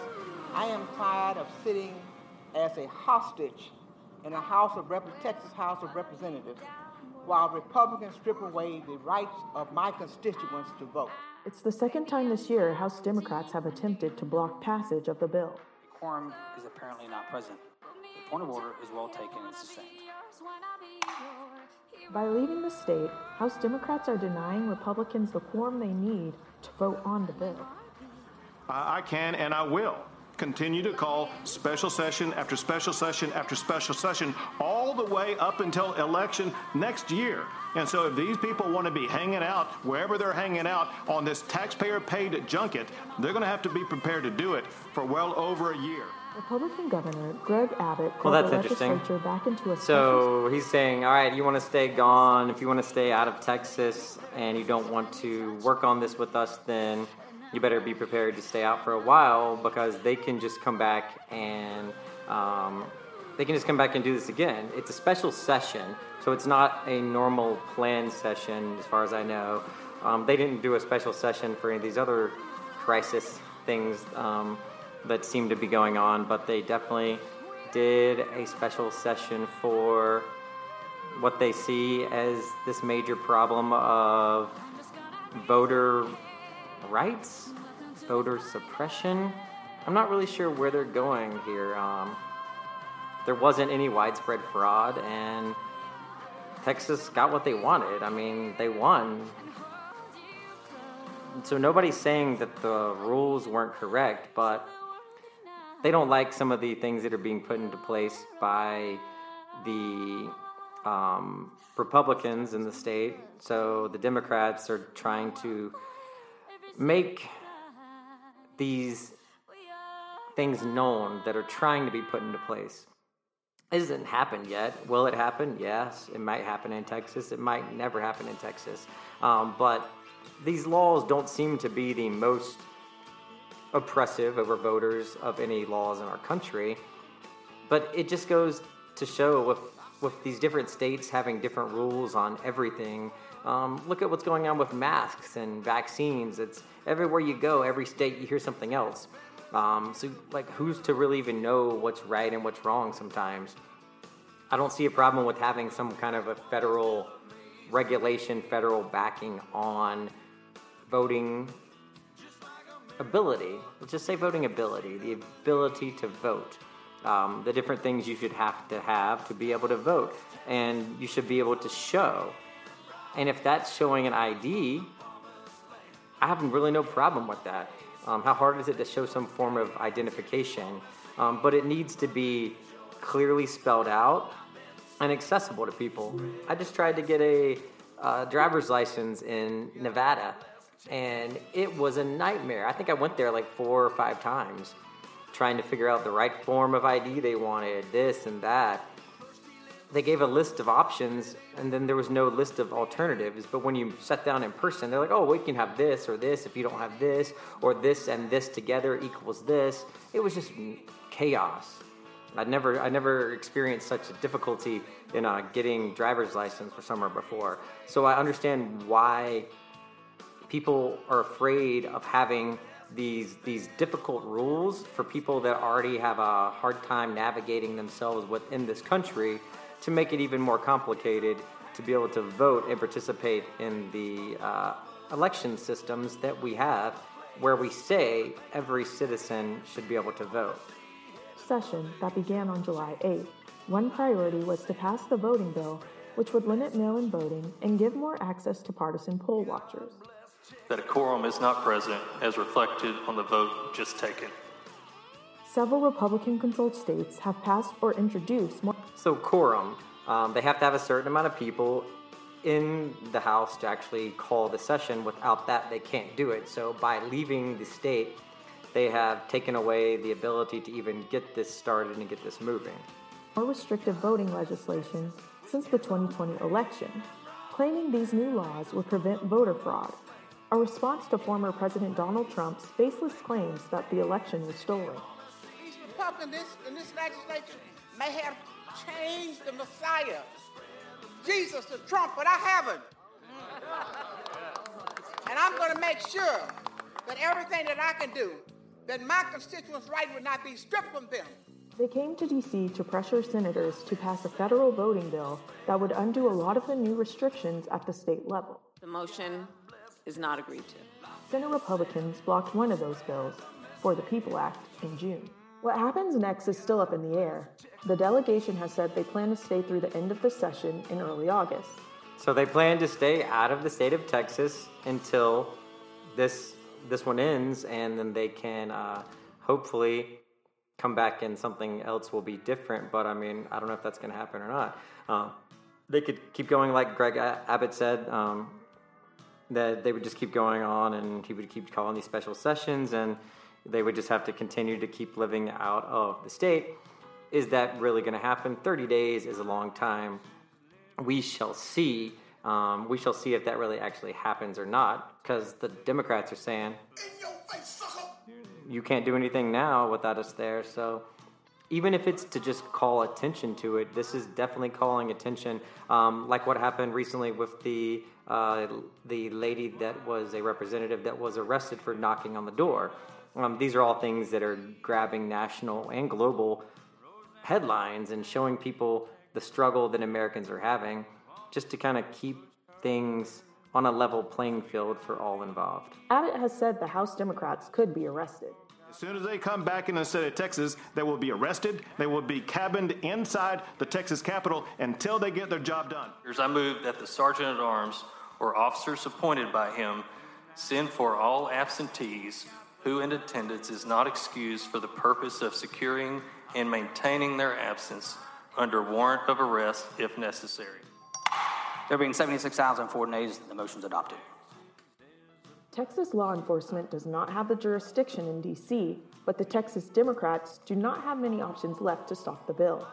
I am tired of sitting as a hostage in a House of Rep- Texas House of Representatives while Republicans strip away the rights of my constituents to vote. It's the second time this year House Democrats have attempted to block passage of the bill. Quorum is apparently not present. The point of order is well taken and sustained. By leaving the state, House Democrats are denying Republicans the quorum they need to vote on the bill. I I can and I will continue to call special session after special session after special session all the way up until election next year. And so if these people want to be hanging out wherever they're hanging out on this taxpayer paid junket, they're going to have to be prepared to do it for well over a year. Republican Governor Greg Abbott Well, called that's the interesting. legislature back into a special So he's saying, all right, you want to stay gone. If you want to stay out of Texas and you don't want to work on this with us, then you better be prepared to stay out for a while because they can just come back and um, they can just come back and do this again. It's a special session, so it's not a normal planned session as far as I know. Um, they didn't do a special session for any of these other crisis things um, that seem to be going on, but they definitely did a special session for what they see as this major problem of voter rights, voter suppression. I'm not really sure where they're going here. Um, there wasn't any widespread fraud, and Texas got what they wanted. I mean, they won. So nobody's saying that the rules weren't correct, but they don't like some of the things that are being put into place by the um, Republicans in the state. So the Democrats are trying to make these things known that are trying to be put into place. It hasn't happened yet. Will it happen? Yes. It might happen in Texas. It might never happen in Texas. Um, but these laws don't seem to be the most oppressive over voters of any laws in our country. But it just goes to show with with these different states having different rules on everything. Um, look at what's going on with masks and vaccines. It's everywhere you go, every state you hear something else. Um, so, like, who's to really even know what's right and what's wrong sometimes? I don't see a problem with having some kind of a federal regulation, federal backing on voting ability. Let's just say voting ability, the ability to vote. Um, the different things you should have to have to be able to vote, and you should be able to show. And if that's showing an ID, I have really no problem with that. Um, how hard is it to show some form of identification? Um, but it needs to be clearly spelled out and accessible to people. I just tried to get a uh, driver's license in Nevada, and it was a nightmare. I think I went there like four or five times trying to figure out the right form of ID they wanted, this and that. They gave a list of options, and then there was no list of alternatives. But when you sat down in person, they're like, oh, we can have this or this if you don't have this, or this and this together equals this. It was just chaos. I never, I never experienced such a difficulty in uh, getting driver's license for somewhere before. So I understand why people are afraid of having these these difficult rules for people that already have a hard time navigating themselves within this country to make it even more complicated to be able to vote and participate in the uh, election systems that we have where we say every citizen should be able to vote. Session that began on July 8th. One priority was to pass the voting bill, which would limit mail in voting and give more access to partisan poll watchers that a quorum is not present as reflected on the vote just taken. Several Republican controlled states have passed or introduced more. So, quorum, um, they have to have a certain amount of people in the House to actually call the session. Without that, they can't do it. So, by leaving the state, they have taken away the ability to even get this started and get this moving. More restrictive voting legislation since the 2020 election, claiming these new laws would prevent voter fraud a response to former President Donald Trump's baseless claims that the election was stolen. These Republicans in this legislature may have changed the Messiah, Jesus to Trump, but I haven't. And I'm going to make sure that everything that I can do, that my constituents' right would not be stripped from them. They came to D.C. to pressure senators to pass a federal voting bill that would undo a lot of the new restrictions at the state level. The motion is not agreed to. Senate Republicans blocked one of those bills, for the People Act, in June. What happens next is still up in the air. The delegation has said they plan to stay through the end of the session in early August. So they plan to stay out of the state of Texas until this this one ends, and then they can uh, hopefully come back and something else will be different. But I mean, I don't know if that's going to happen or not. Uh, they could keep going, like Greg Abbott said. Um, that they would just keep going on and he would keep calling these special sessions and they would just have to continue to keep living out of the state. Is that really going to happen? 30 days is a long time. We shall see. Um, we shall see if that really actually happens or not because the Democrats are saying you can't do anything now without us there. So even if it's to just call attention to it, this is definitely calling attention. Um, like what happened recently with the uh, the lady that was a representative that was arrested for knocking on the door. Um, these are all things that are grabbing national and global headlines and showing people the struggle that Americans are having, just to kind of keep things on a level playing field for all involved. Abbott has said the House Democrats could be arrested. As soon as they come back in the state of Texas, they will be arrested. They will be cabined inside the Texas Capitol until they get their job done. Here's I move that the sergeant at arms or officers appointed by him send for all absentees who in attendance is not excused for the purpose of securing and maintaining their absence under warrant of arrest if necessary. There being 76,004 nays, the motion is adopted. Texas law enforcement does not have the jurisdiction in D.C., but the Texas Democrats do not have many options left to stop the bill.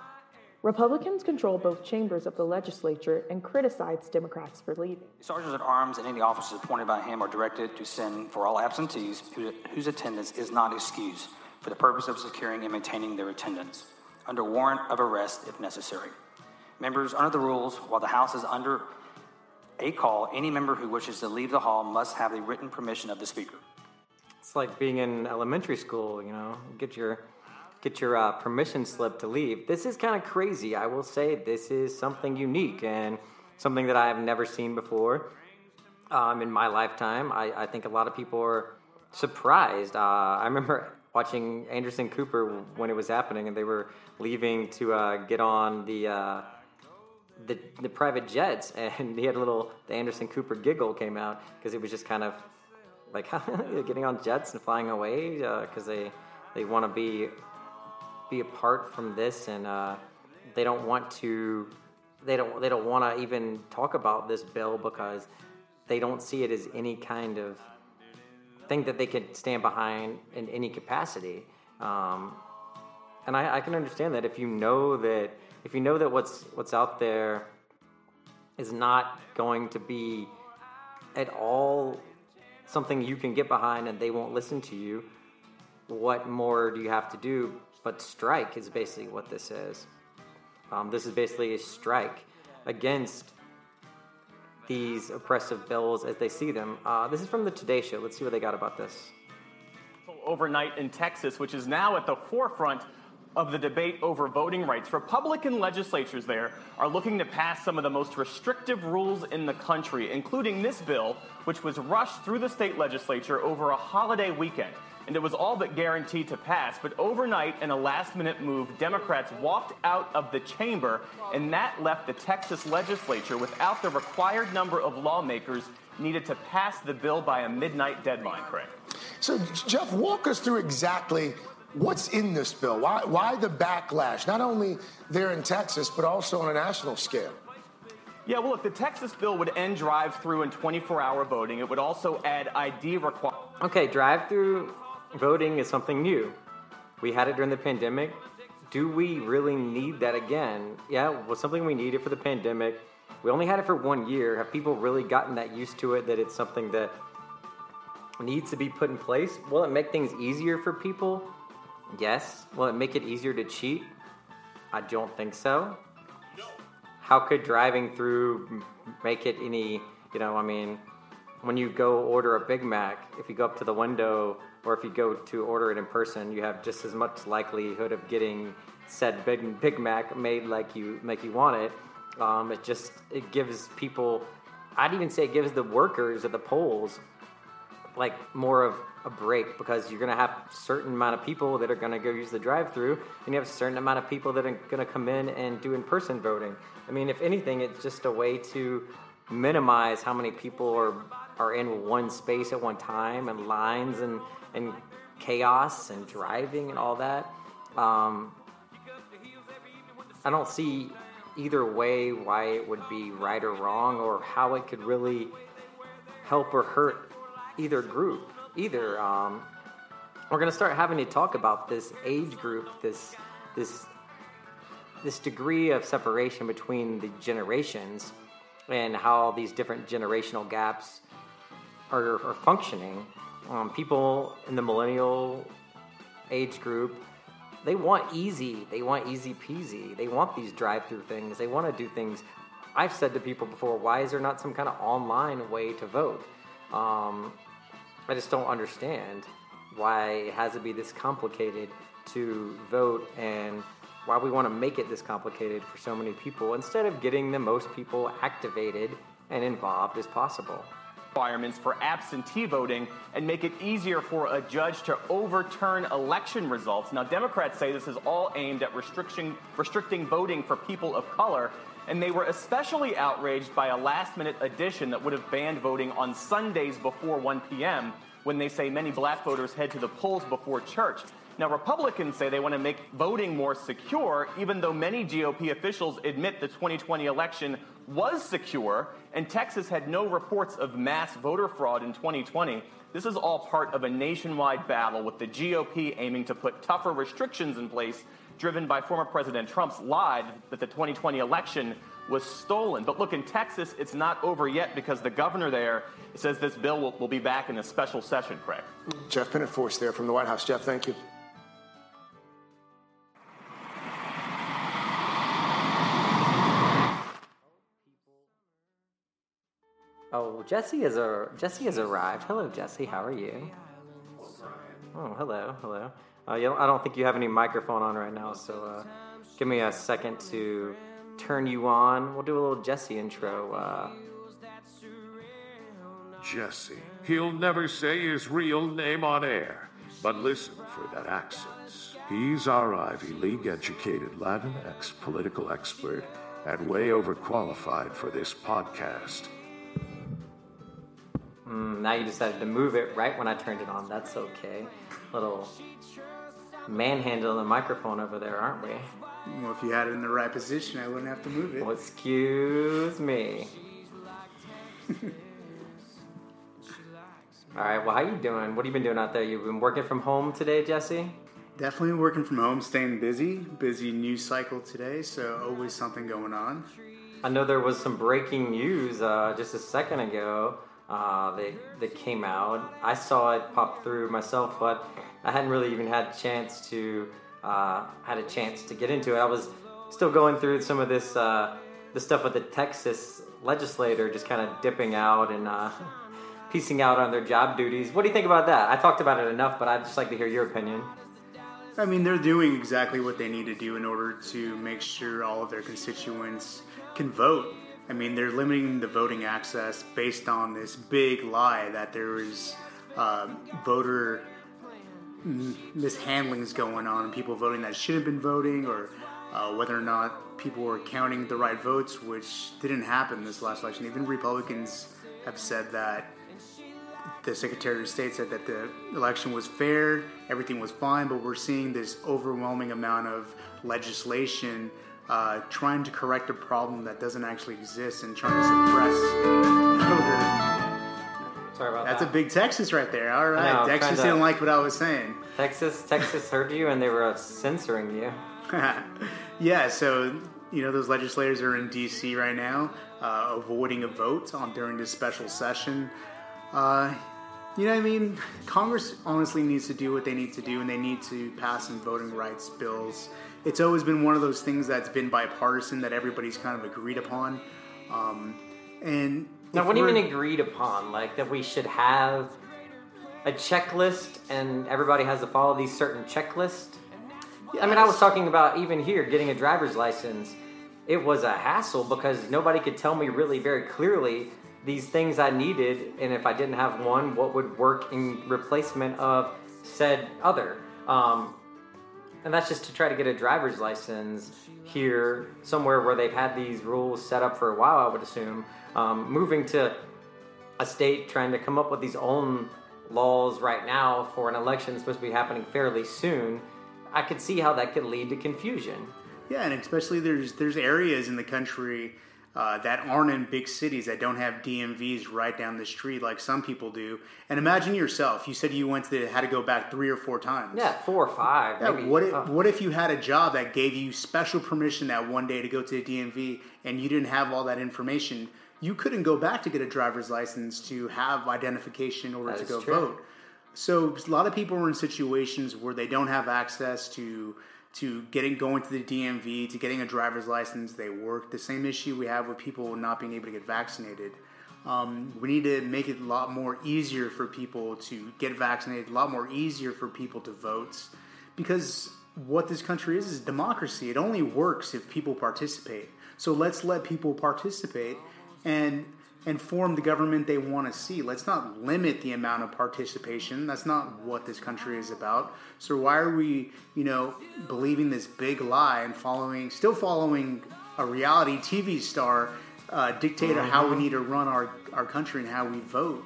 Republicans control both chambers of the legislature and criticize Democrats for leaving. Sergeants at arms and any officers appointed by him are directed to send for all absentees whose attendance is not excused for the purpose of securing and maintaining their attendance, under warrant of arrest if necessary. Members, under the rules, while the House is under a call, any member who wishes to leave the hall must have the written permission of the Speaker. It's like being in elementary school, you know, get your get your uh, permission slip to leave. This is kind of crazy. I will say this is something unique and something that I have never seen before um, in my lifetime. I, I, think a lot of people are surprised. Uh, I remember watching Anderson Cooper when it was happening, and they were leaving to uh, get on the, uh, the the private jets, [LAUGHS] and he had a little the Anderson Cooper giggle came out because it was just kind of like [LAUGHS] getting on jets and flying away because uh, they they want to be be apart from this, and uh, they don't want to. They don't. They don't want to even talk about this bill because they don't see it as any kind of thing that they could stand behind in any capacity. Um, and I, I can understand that if you know that if you know that what's what's out there is not going to be at all something you can get behind and they won't listen to you, what more do you have to do but strike is basically what this is. Um, this is basically a strike against these oppressive bills as they see them. Uh, this is from the Today Show. Let's see what they got about this. Overnight in Texas, which is now at the forefront of the debate over voting rights. Republican legislatures there are looking to pass some of the most restrictive rules in the country, including this bill, which was rushed through the state legislature over a holiday weekend and it was all but guaranteed to pass. But overnight, in a last minute move, Democrats walked out of the chamber, and that left the Texas legislature without the required number of lawmakers needed to pass the bill by a midnight deadline, Craig. So, Jeff, walk us through exactly what's in this bill. Why, why the backlash, not only there in Texas, but also on a national scale? Yeah, well, look, the Texas bill would end drive through and 24 hour voting. It would also add ID requirements. Okay, drive through voting is something new. We had it during the pandemic. Do we really need that again? Yeah, was something we needed for the pandemic. We only had it for one year. Have people really gotten that used to it that it's something that needs to be put in place? Will it make things easier for people? Yes. Will it make it easier to cheat? I don't think so. How could driving through make it any, you know, I mean, when you go order a Big Mac, if you go up to the window or if you go to order it in person, you have just as much likelihood of getting said Big Big Mac made like you like you want it. Um, it just it gives people. I'd even say it gives the workers at the polls like more of a break because you're going to have certain amount of people that are going to go use the drive-through, and you have a certain amount of people that are going to come in and do in-person voting. I mean, if anything, it's just a way to minimize how many people are are in one space at one time and lines and and chaos and driving and all that. Um, I don't see either way why it would be right or wrong or how it could really help or hurt either group either. Um, we're going to start having to talk about this age group, this this this degree of separation between the generations and how these different generational gaps are, are functioning um, people in the millennial age group, they want easy. They want easy peasy. They want these drive through things. They want to do things. I've said to people before, why is there not some kind of online way to vote? Um, I just don't understand why it has to be this complicated to vote and why we want to make it this complicated for so many people instead of getting the most people activated and involved as possible. Requirements for absentee voting and make it easier for a judge to overturn election results. Now, Democrats say this is all aimed at restriction, restricting voting for people of color, and they were especially outraged by a last minute addition that would have banned voting on Sundays before 1 p.m. when they say many black voters head to the polls before church. Now, Republicans say they want to make voting more secure, even though many GOP officials admit the 2020 election was secure, and Texas had no reports of mass voter fraud in 2020. This is all part of a nationwide battle with the GOP aiming to put tougher restrictions in place, driven by former President Trump's lie that the 2020 election was stolen. But look, in Texas, it's not over yet because the governor there says this bill will, will be back in a special session, Craig. Jeff Pinetforce there from the White House. Jeff, thank you. Jesse has a Jesse has arrived. Hello, Jesse. How are you? Oh, hello, hello. Uh, don't, I don't think you have any microphone on right now, so uh, give me a second to turn you on. We'll do a little Jesse intro. Uh, Jesse. He'll never say his real name on air, but listen for that accent. He's our Ivy League educated Latinx political expert and way overqualified for this podcast. Mm, now you decided to move it right when I turned it on. That's okay. Little manhandling the microphone over there, aren't we? Well, if you had it in the right position, I wouldn't have to move it. Well, excuse me. [LAUGHS] All right. Well, how you doing? What have you been doing out there? You've been working from home today, Jesse. Definitely working from home, staying busy. Busy news cycle today, so always something going on. I know there was some breaking news uh, just a second ago uh, that, that came out. I saw it pop through myself, but I hadn't really even had a chance to uh, had a chance to get into it. I was still going through some of this uh, the stuff with the Texas legislator, just kind of dipping out and uh, [LAUGHS] piecing out on their job duties. What do you think about that? I talked about it enough, but I'd just like to hear your opinion. I mean, they're doing exactly what they need to do in order to make sure all of their constituents can vote. I mean, they're limiting the voting access based on this big lie that there is uh, voter mishandlings going on, people voting that shouldn't have been voting, or uh, whether or not people were counting the right votes, which didn't happen this last election. Even Republicans have said that the Secretary of State said that the election was fair, everything was fine, but we're seeing this overwhelming amount of legislation uh, trying to correct a problem that doesn't actually exist and trying to suppress voter. Sorry about That's that. a big Texas right there. All right, know, Texas to- didn't like what I was saying. Texas, Texas heard you, and they were censoring you. [LAUGHS] yeah, so you know those legislators are in D.C. right now, uh, avoiding a vote on during this special session. Uh, you know, what I mean, Congress honestly needs to do what they need to do, and they need to pass some voting rights bills. It's always been one of those things that's been bipartisan that everybody's kind of agreed upon. Um, and Now, what do you mean agreed upon? Like that we should have a checklist and everybody has to follow these certain checklists? I mean, I was talking about even here getting a driver's license. It was a hassle because nobody could tell me really very clearly these things I needed, and if I didn't have one, what would work in replacement of said other. Um, and that's just to try to get a driver's license here somewhere where they've had these rules set up for a while, I would assume. Um, moving to a state trying to come up with these own laws right now for an election supposed to be happening fairly soon, I could see how that could lead to confusion. Yeah, and especially there's there's areas in the country uh, that aren't in big cities that don't have DMVs right down the street like some people do. And imagine yourself. You said you went to had to go back three or four times. Yeah, four or five. Yeah, maybe. what if Uh, what if you had a job that gave you special permission that one day to go to the DMV and you didn't have all that information? You couldn't go back to get a driver's license to have identification in order That to go true. vote. So a lot of people are in situations where they don't have access to to getting going to the DMV to getting a driver's license. They work the same issue we have with people not being able to get vaccinated. Um, we need to make it a lot more easier for people to get vaccinated, a lot more easier for people to vote, because what this country is is democracy. It only works if people participate. So let's let people participate and and form the government they want to see. Let's not limit the amount of participation. That's not what this country is about. So why are we, you know, believing this big lie and following, still following a reality TV star uh, dictate how we need to run our, our country and how we vote?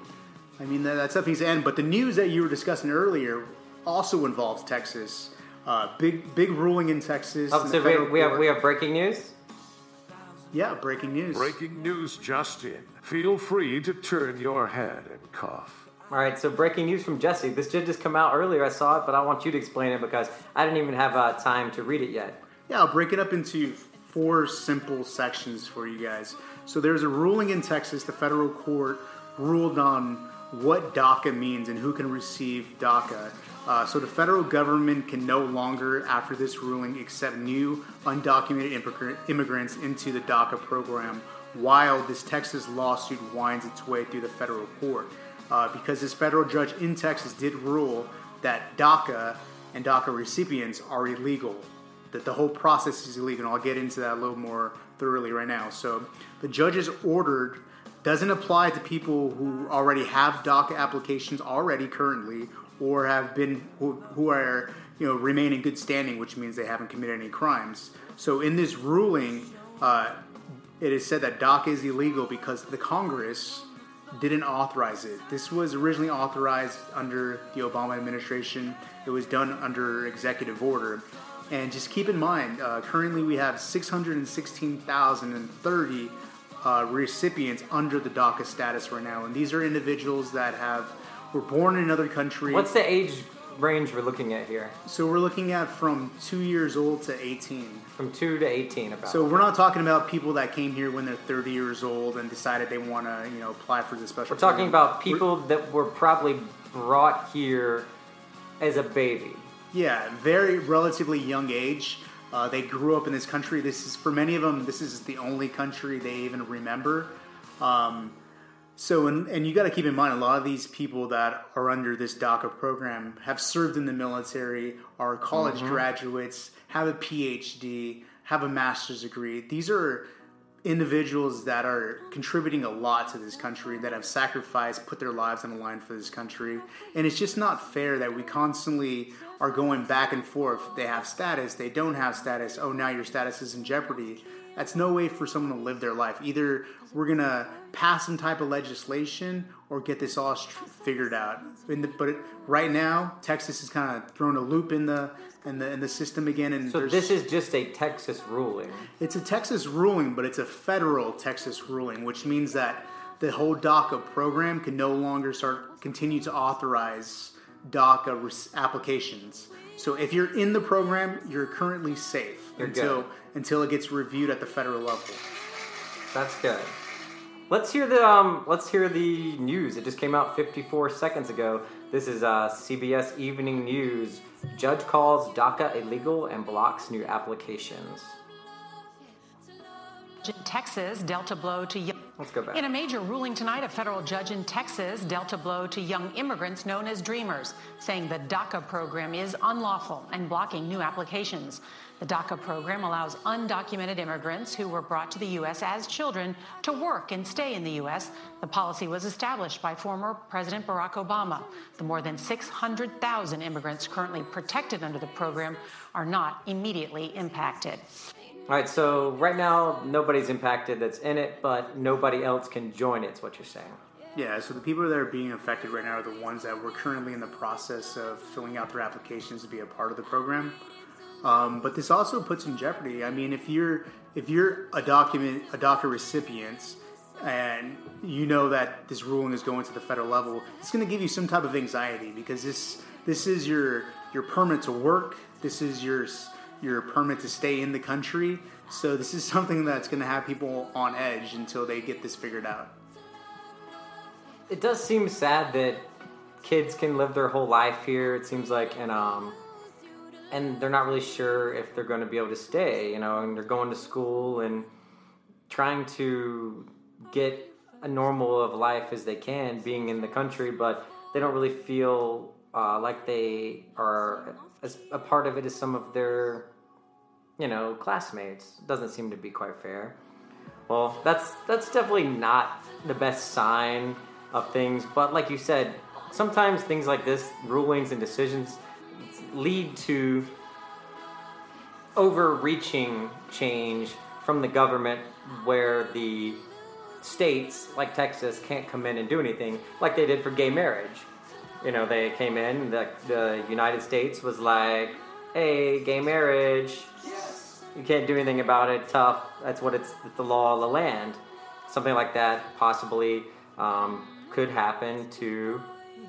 I mean, that, that's something to end. But the news that you were discussing earlier also involves Texas. Uh, big big ruling in Texas. Oh, in so we, we have we have breaking news. Yeah, breaking news. Breaking news just in. Feel free to turn your head and cough. All right, so breaking news from Jesse. This did just come out earlier. I saw it, but I want you to explain it because I didn't even have uh, time to read it yet. Yeah, I'll break it up into four simple sections for you guys. So there's a ruling in Texas. The federal court ruled on what DACA means and who can receive DACA. Uh, so the federal government can no longer, after this ruling, accept new undocumented immigrants into the DACA program while this Texas lawsuit winds its way through the federal court. Uh, because this federal judge in Texas did rule that DACA and DACA recipients are illegal that the whole process is illegal. And I'll get into that a little more thoroughly right now. So the judge's ordered doesn't apply to people who already have DACA applications already currently or have been who, who are you know remain in good standing, which means they haven't committed any crimes. So in this ruling, uh, it is said that DACA is illegal because the Congress didn't authorize it. This was originally authorized under the Obama administration. It was done under executive order. And just keep in mind, uh, currently we have 616,030 uh, recipients under the DACA status right now, and these are individuals that have were born in another country. What's the age range we're looking at here? So we're looking at from two years old to 18. From two to 18, about. So we're not talking about people that came here when they're 30 years old and decided they want to, you know, apply for the special. We're talking program. about people that were probably brought here as a baby. Yeah, very relatively young age. Uh, they grew up in this country. This is for many of them. This is the only country they even remember. Um, so, and, and you got to keep in mind, a lot of these people that are under this DACA program have served in the military, are college Mhm. graduates, have a PhD, have a master's degree. These are individuals that are contributing a lot to this country, that have sacrificed, put their lives on the line for this country. And it's just not fair that we constantly are going back and forth. They have status, they don't have status. Oh, now your status is in jeopardy. That's no way for someone to live their life. Either we're gonna pass some type of legislation or get this all figured out. In the, but it, right now, Texas is kind of thrown a loop in the in the in the system again. And So this is just a Texas ruling. it's a Texas ruling, but it's a federal Texas ruling, which means that the whole DACA program can no longer start continue to authorize DACA res- applications. So if you're in the program, you're currently safe You're until good. until it gets reviewed at the federal level. That's good. Let's hear the um. Let's hear the news. It just came out 54 seconds ago. This is uh, CBS Evening News. Judge calls DACA illegal and blocks new applications. In Texas dealt a blow to young. Let's go back. In a major ruling tonight, a federal judge in Texas dealt a blow to young immigrants known as Dreamers, saying the DACA program is unlawful and blocking new applications. The DACA program allows undocumented immigrants who were brought to the U.S. as children to work and stay in the U.S. The policy was established by former President Barack Obama. The more than 600,000 immigrants currently protected under the program are not immediately impacted. All right. So right now, nobody's impacted that's in it, but nobody else can join it. Is what you're saying? Yeah, so the people that are being affected right now are the ones that were currently in the process of filling out their applications to be a part of the program. Um, but this also puts in jeopardy. I mean, if you're if you're a document a DACA recipient and you know that this ruling is going to the federal level, it's going to give you some type of anxiety because this this is your your permit to work. This is your your permit to stay in the country. So this is [LAUGHS] something that's going to have people on edge until they get this figured out. It does seem sad that kids can live their whole life here. It seems like, and um, and they're not really sure if they're going to be able to stay. You know, and they're going to school and trying to get a normal of life as they can, being in the country, but they don't really feel uh, like they are as a part of it is some of their, you know, classmates. Doesn't seem to be quite fair. Well, that's that's definitely not the best sign of things. But like you said, sometimes things like this, rulings and decisions, lead to overreaching change from the government where the states like Texas can't come in and do anything like they did for gay marriage. You know, they came in, the, the United States was like, hey, gay marriage, you can't do anything about it, tough, that's what it's, it's the law of the land. Something like that possibly um, could happen to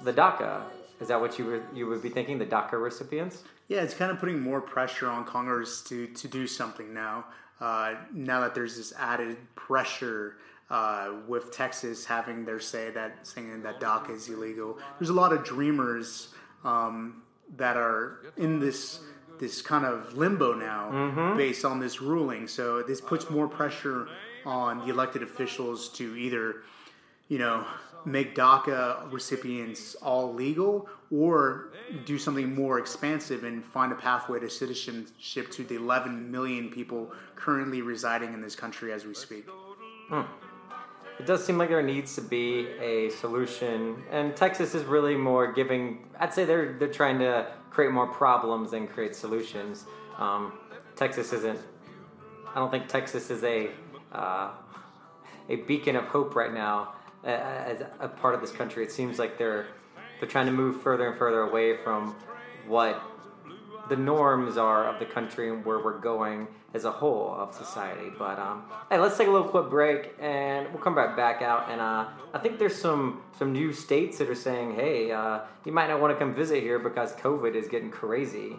the DACA. Is that what you, were, you would be thinking, the DACA recipients? Yeah, it's kind of putting more pressure on Congress to, to do something now. Uh, now that there's this added pressure uh, with Texas having their say that saying that DACA is illegal, there's a lot of dreamers um, that are in this this kind of limbo now Mhm. based on this ruling. So this puts more pressure on the elected officials to either, you know, make DACA recipients all legal or do something more expansive and find a pathway to citizenship to the 11 million people currently residing in this country as we speak. Hmm. It does seem like there needs to be a solution, and Texas is really more giving. I'd say they're they're trying to create more problems than create solutions. Um, Texas isn't. I don't think Texas is a uh, a beacon of hope right now as a part of this country. It seems like they're they're trying to move further and further away from what the norms are of the country and where we're going as a whole of society. But um, hey, let's take a little quick break and we'll come right back out. And uh, I think there's some some new states that are saying, hey, uh, you might not want to come visit here because COVID is getting crazy.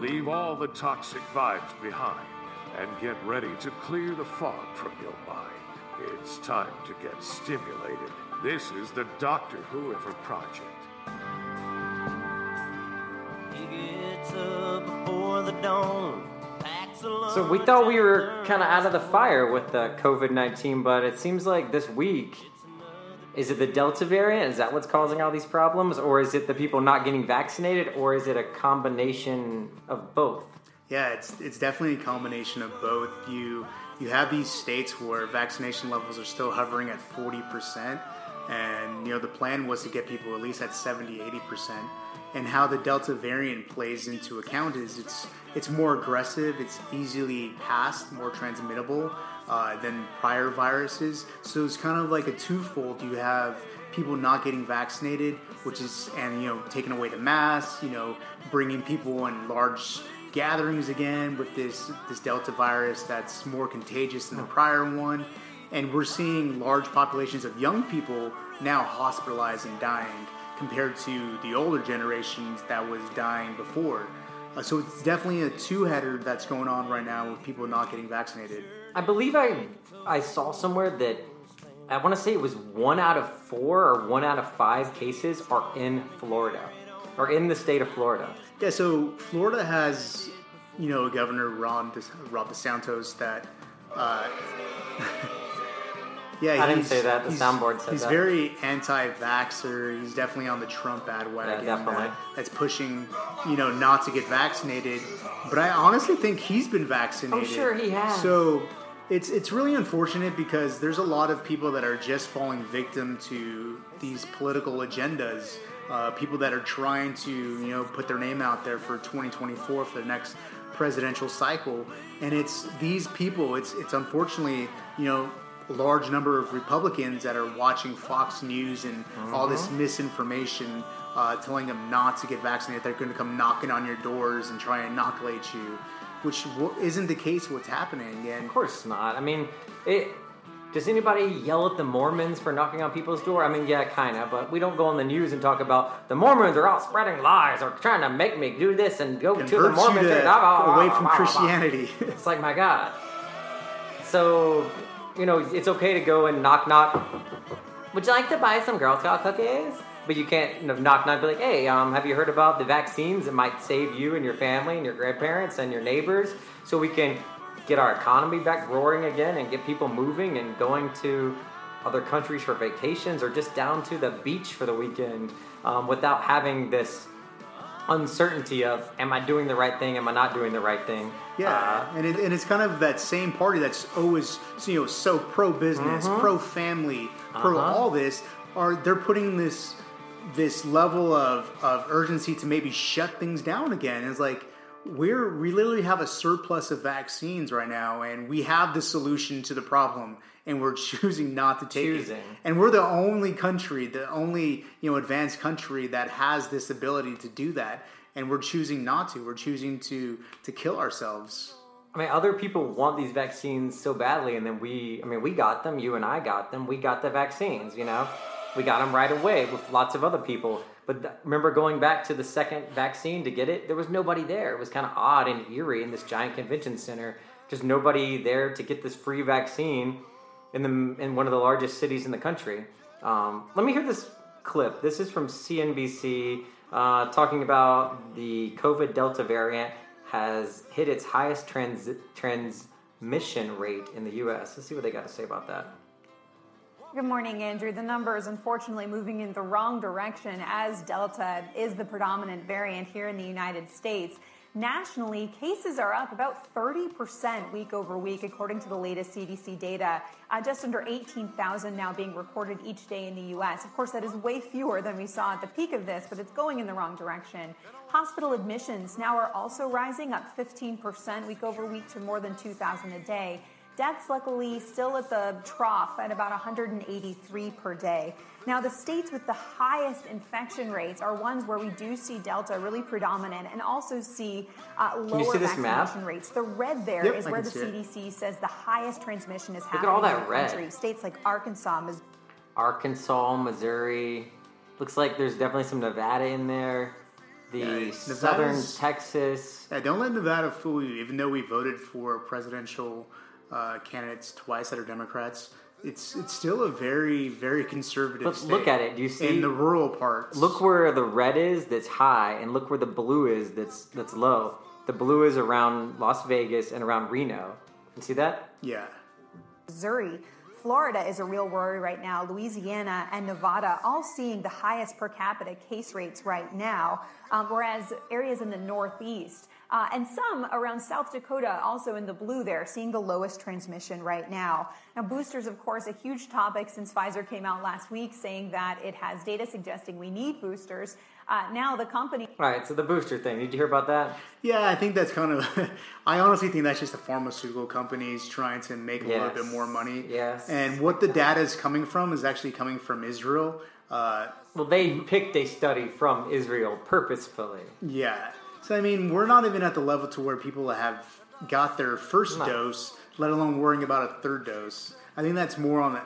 Leave all the toxic vibes behind and get ready to clear the fog from your mind. It's time to get stimulated. This is the Doctor Whoever Project. So we thought we were kind of out of the fire with the COVID nineteen, but it seems like this week. Is it the Delta variant? Is that what's causing all these problems? Or is it the people not getting vaccinated? Or is it a combination of both? Yeah, it's it's definitely a combination of both. You you have these states where vaccination levels are still hovering at 40%, and you know the plan was to get people at least at 70, 80%. And how the Delta variant plays into account is it's it's more aggressive, it's easily passed, more transmittable uh, than prior viruses. So it's kind of like a twofold. You have people not getting vaccinated, which is and you know taking away the masks, you know bringing people in large gatherings again with this this Delta virus that's more contagious than the prior one, and we're seeing large populations of young people now hospitalized and dying compared to the older generations that was dying before. Uh, so it's definitely a two-header that's going on right now with people not getting vaccinated. I believe I I saw somewhere that I want to say it was one out of four or one out of five cases are in Florida, or in the state of Florida. Yeah, so Florida has, you know, Governor Ron De, Rob DeSantis that. Uh, [LAUGHS] yeah, I didn't say that, the soundboard said he's that. He's very anti-vaxxer. He's definitely on the Trump bandwagon. Yeah, definitely. that- that's pushing, you know, not to get vaccinated. But I honestly think he's been vaccinated. Oh, sure he has. So it's it's really unfortunate because there's a lot of people that are just falling victim to these political agendas. Uh, people that are trying to you know put their name out there for 2024 for the next presidential cycle, and it's these people. It's it's unfortunately you know a large number of Republicans that are watching Fox News and all this Mhm. misinformation, uh, telling them not to get vaccinated. They're going to come knocking on your doors and try and inoculate you, which w- isn't the case. What's happening? And Of course not. I mean, it. Does anybody yell at the Mormons for knocking on people's door? I mean, yeah, kind of, but we don't go on the news and talk about the Mormons are all spreading lies or trying to make me do this and go to the Mormons to- and blah, blah, blah, away from. Christianity. [LAUGHS] It's like, my God. So, you know, it's okay to go and knock, knock. Would you like to buy some Girl Scout cookies? But you can't you know, knock, knock, be like, hey, um, have you heard about the vaccines that might save you and your family and your grandparents and your neighbors so we can get our economy back roaring again and get people moving and going to other countries for vacations or just down to the beach for the weekend um, without having this uncertainty of am I doing the right thing? Am I not doing the right thing? Yeah, and, it, and it's kind of that same party that's always you know so pro business, pro family, pro Uh-huh. all this. Are they're putting this this level of, of urgency to maybe shut things down again? It's like we're we literally have a surplus of vaccines right now, and we have the solution to the problem, and we're [LAUGHS] choosing not to take Choosing. it. And we're the only country, the only you know advanced country that has this ability to do that, and we're choosing not to. We're choosing to to kill ourselves. I mean, other people want these vaccines so badly, and then we, I mean, we got them, you and I got them, we got the vaccines, you know? We got them right away with lots of other people. But th- remember going back to the second vaccine to get it, there was nobody there. It was kind of odd and eerie in this giant convention center. Just nobody there to get this free vaccine in the in one of the largest cities in the country. Um, let me hear this clip. This is from CNBC uh, talking about the COVID Delta variant has hit its highest trans- transmission rate in the U.S. Let's see what they got to say about that. Good morning, Andrew. The number is unfortunately moving in the wrong direction as Delta is the predominant variant here in the United States. Nationally, cases are up about 30% week over week, according to the latest CDC data. Uh, just under 18,000 now being recorded each day in the U.S. Of course, that is way fewer than we saw at the peak of this, but it's going in the wrong direction. Hospital admissions now are also rising, up 15% week over week to more than 2,000 a day. Deaths, luckily, still at the trough at about 183 per day. Now, the states with the highest infection rates are ones where we do see Delta really predominant and also see uh, lower see this map? vaccination rates. The red there Yep, is I where the see it. CDC says the highest transmission is Look at happening all that red. country. States like Arkansas, Missouri, Arkansas, Missouri. Looks like there's definitely some Nevada in there. The southern Texas. Yeah, don't let Nevada fool you. Even though we voted for presidential uh, candidates twice that are Democrats, it's it's still a very very conservative. But state. look at it. Do you see in the rural parts? Look where the red is that's high, and look where the blue is that's that's low. The blue is around Las Vegas and around Reno. You see that? Yeah. Missouri. Florida is a real worry right now. Louisiana and Nevada all seeing the highest per capita case rates right now, um, whereas areas in the Northeast uh, and some around South Dakota, also in the blue there, seeing the lowest transmission right now. Now, boosters, of course, a huge topic since Pfizer came out last week saying that it has data suggesting we need boosters. Uh, now, the company. All right. So the booster thing. Did you hear about that? Yeah, I think that's kind of. [LAUGHS] I honestly think that's just the pharmaceutical companies trying to make a little bit more money. Yes. And what the data is coming from is actually coming from Israel. Uh, Well, they picked a study from Israel purposefully. Yeah. So I mean, we're not even at the level to where people have got their first No. dose, let alone worrying about a third dose. I think that's more on the,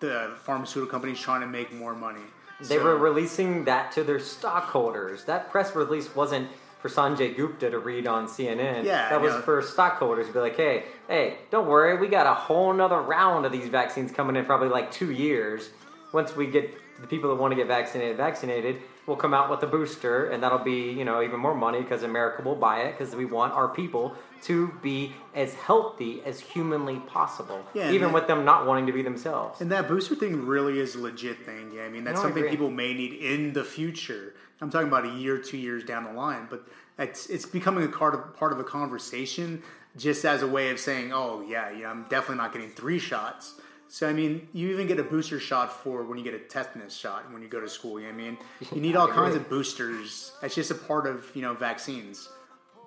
the pharmaceutical companies trying to make more money. They So- were releasing that to their stockholders. That press release wasn't for Sanjay Gupta to read on CNN. Yeah, that was no. for stockholders to be like, hey, hey, don't worry, we got a whole nother round of these vaccines coming in probably like two years. Once we get the people that want to get vaccinated vaccinated, we'll come out with a booster, and that'll be you know even more money because America will buy it because we want our people to be as healthy as humanly possible, Yeah, even that- with them not wanting to be themselves. And that booster thing really is a legit thing. Yeah, I mean that's No, something people may need in the future. I'm talking about a year, two years down the line, but it's it's becoming a part of part of a conversation, just as a way of saying, oh yeah, yeah, I'm definitely not getting three shots. So I mean, you even get a booster shot for when you get a tetanus shot when you go to school. You know what I mean, you need all [LAUGHS] kinds of boosters. That's just a part of you know vaccines.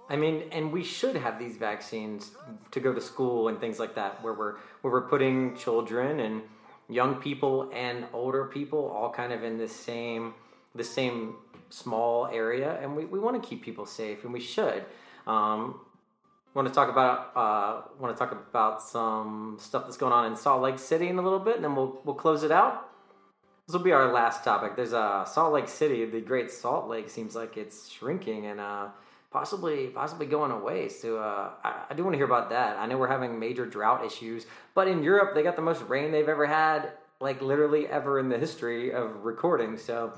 I mean, and we should have these vaccines to go to school and things like that, where we're where we're putting children and young people and older people all kind of in the same the same small area, and we, we want to keep people safe, and we should. Um, want to talk about uh, want to talk about some stuff that's going on in Salt Lake City in a little bit, and then we'll we'll close it out. This will be our last topic. There's a Salt Lake City, the Great Salt Lake, seems like it's shrinking and uh, possibly possibly going away. So uh, I, I do want to hear about that. I know we're having major drought issues, but in Europe they got the most rain they've ever had, like literally ever in the history of recording. So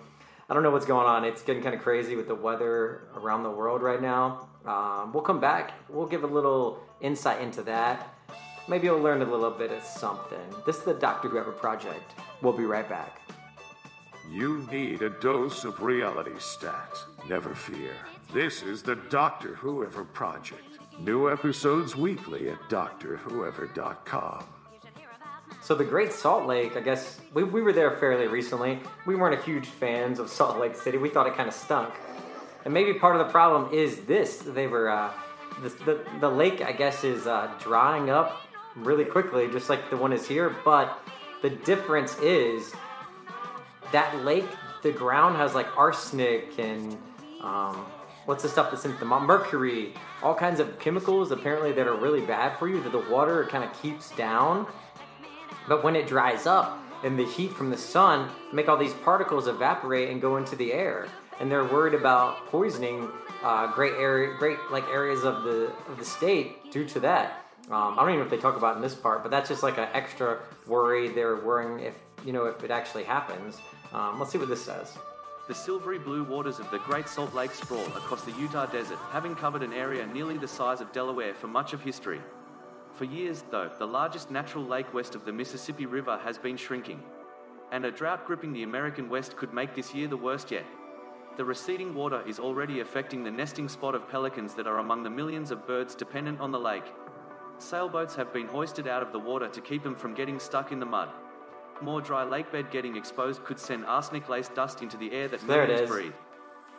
I don't know what's going on. It's getting kind of crazy with the weather around the world right now. Um, we'll come back. We'll give a little insight into that. maybe you'll learn a little bit of something. This is the Doctor Whoever Project. We'll be right back. You need a dose of reality stats. Never fear. This is the Doctor Whoever Project. New episodes weekly at drwhoever.com. So the Great Salt Lake, I guess we, we were there fairly recently. We weren't a huge fans of Salt Lake City. We thought it kind of stunk. And maybe part of the problem is this: they were uh, the, the the lake, I guess, is uh, drying up really quickly, just like the one is here. But the difference is that lake, the ground has like arsenic and um, what's the stuff that's in the mercury, all kinds of chemicals apparently that are really bad for you that the water kind of keeps down. But when it dries up and the heat from the sun make all these particles evaporate and go into the air, and they're worried about poisoning uh, great area, great like areas of the of the state due to that. Um, I don't even know if they talk about in this part, but that's just like an extra worry. They're worrying if you know if it actually happens. Um, let's see what this says. The silvery blue waters of the Great Salt Lake sprawl across the Utah desert, having covered an area nearly the size of Delaware for much of history. For years, though, the largest natural lake west of the Mississippi River has been shrinking, and a drought gripping the American West could make this year the worst yet. The receding water is already affecting the nesting spot of pelicans that are among the millions of birds dependent on the lake. Sailboats have been hoisted out of the water to keep them from getting stuck in the mud. More dry lake bed getting exposed could send arsenic laced dust into the air that There millions breathe.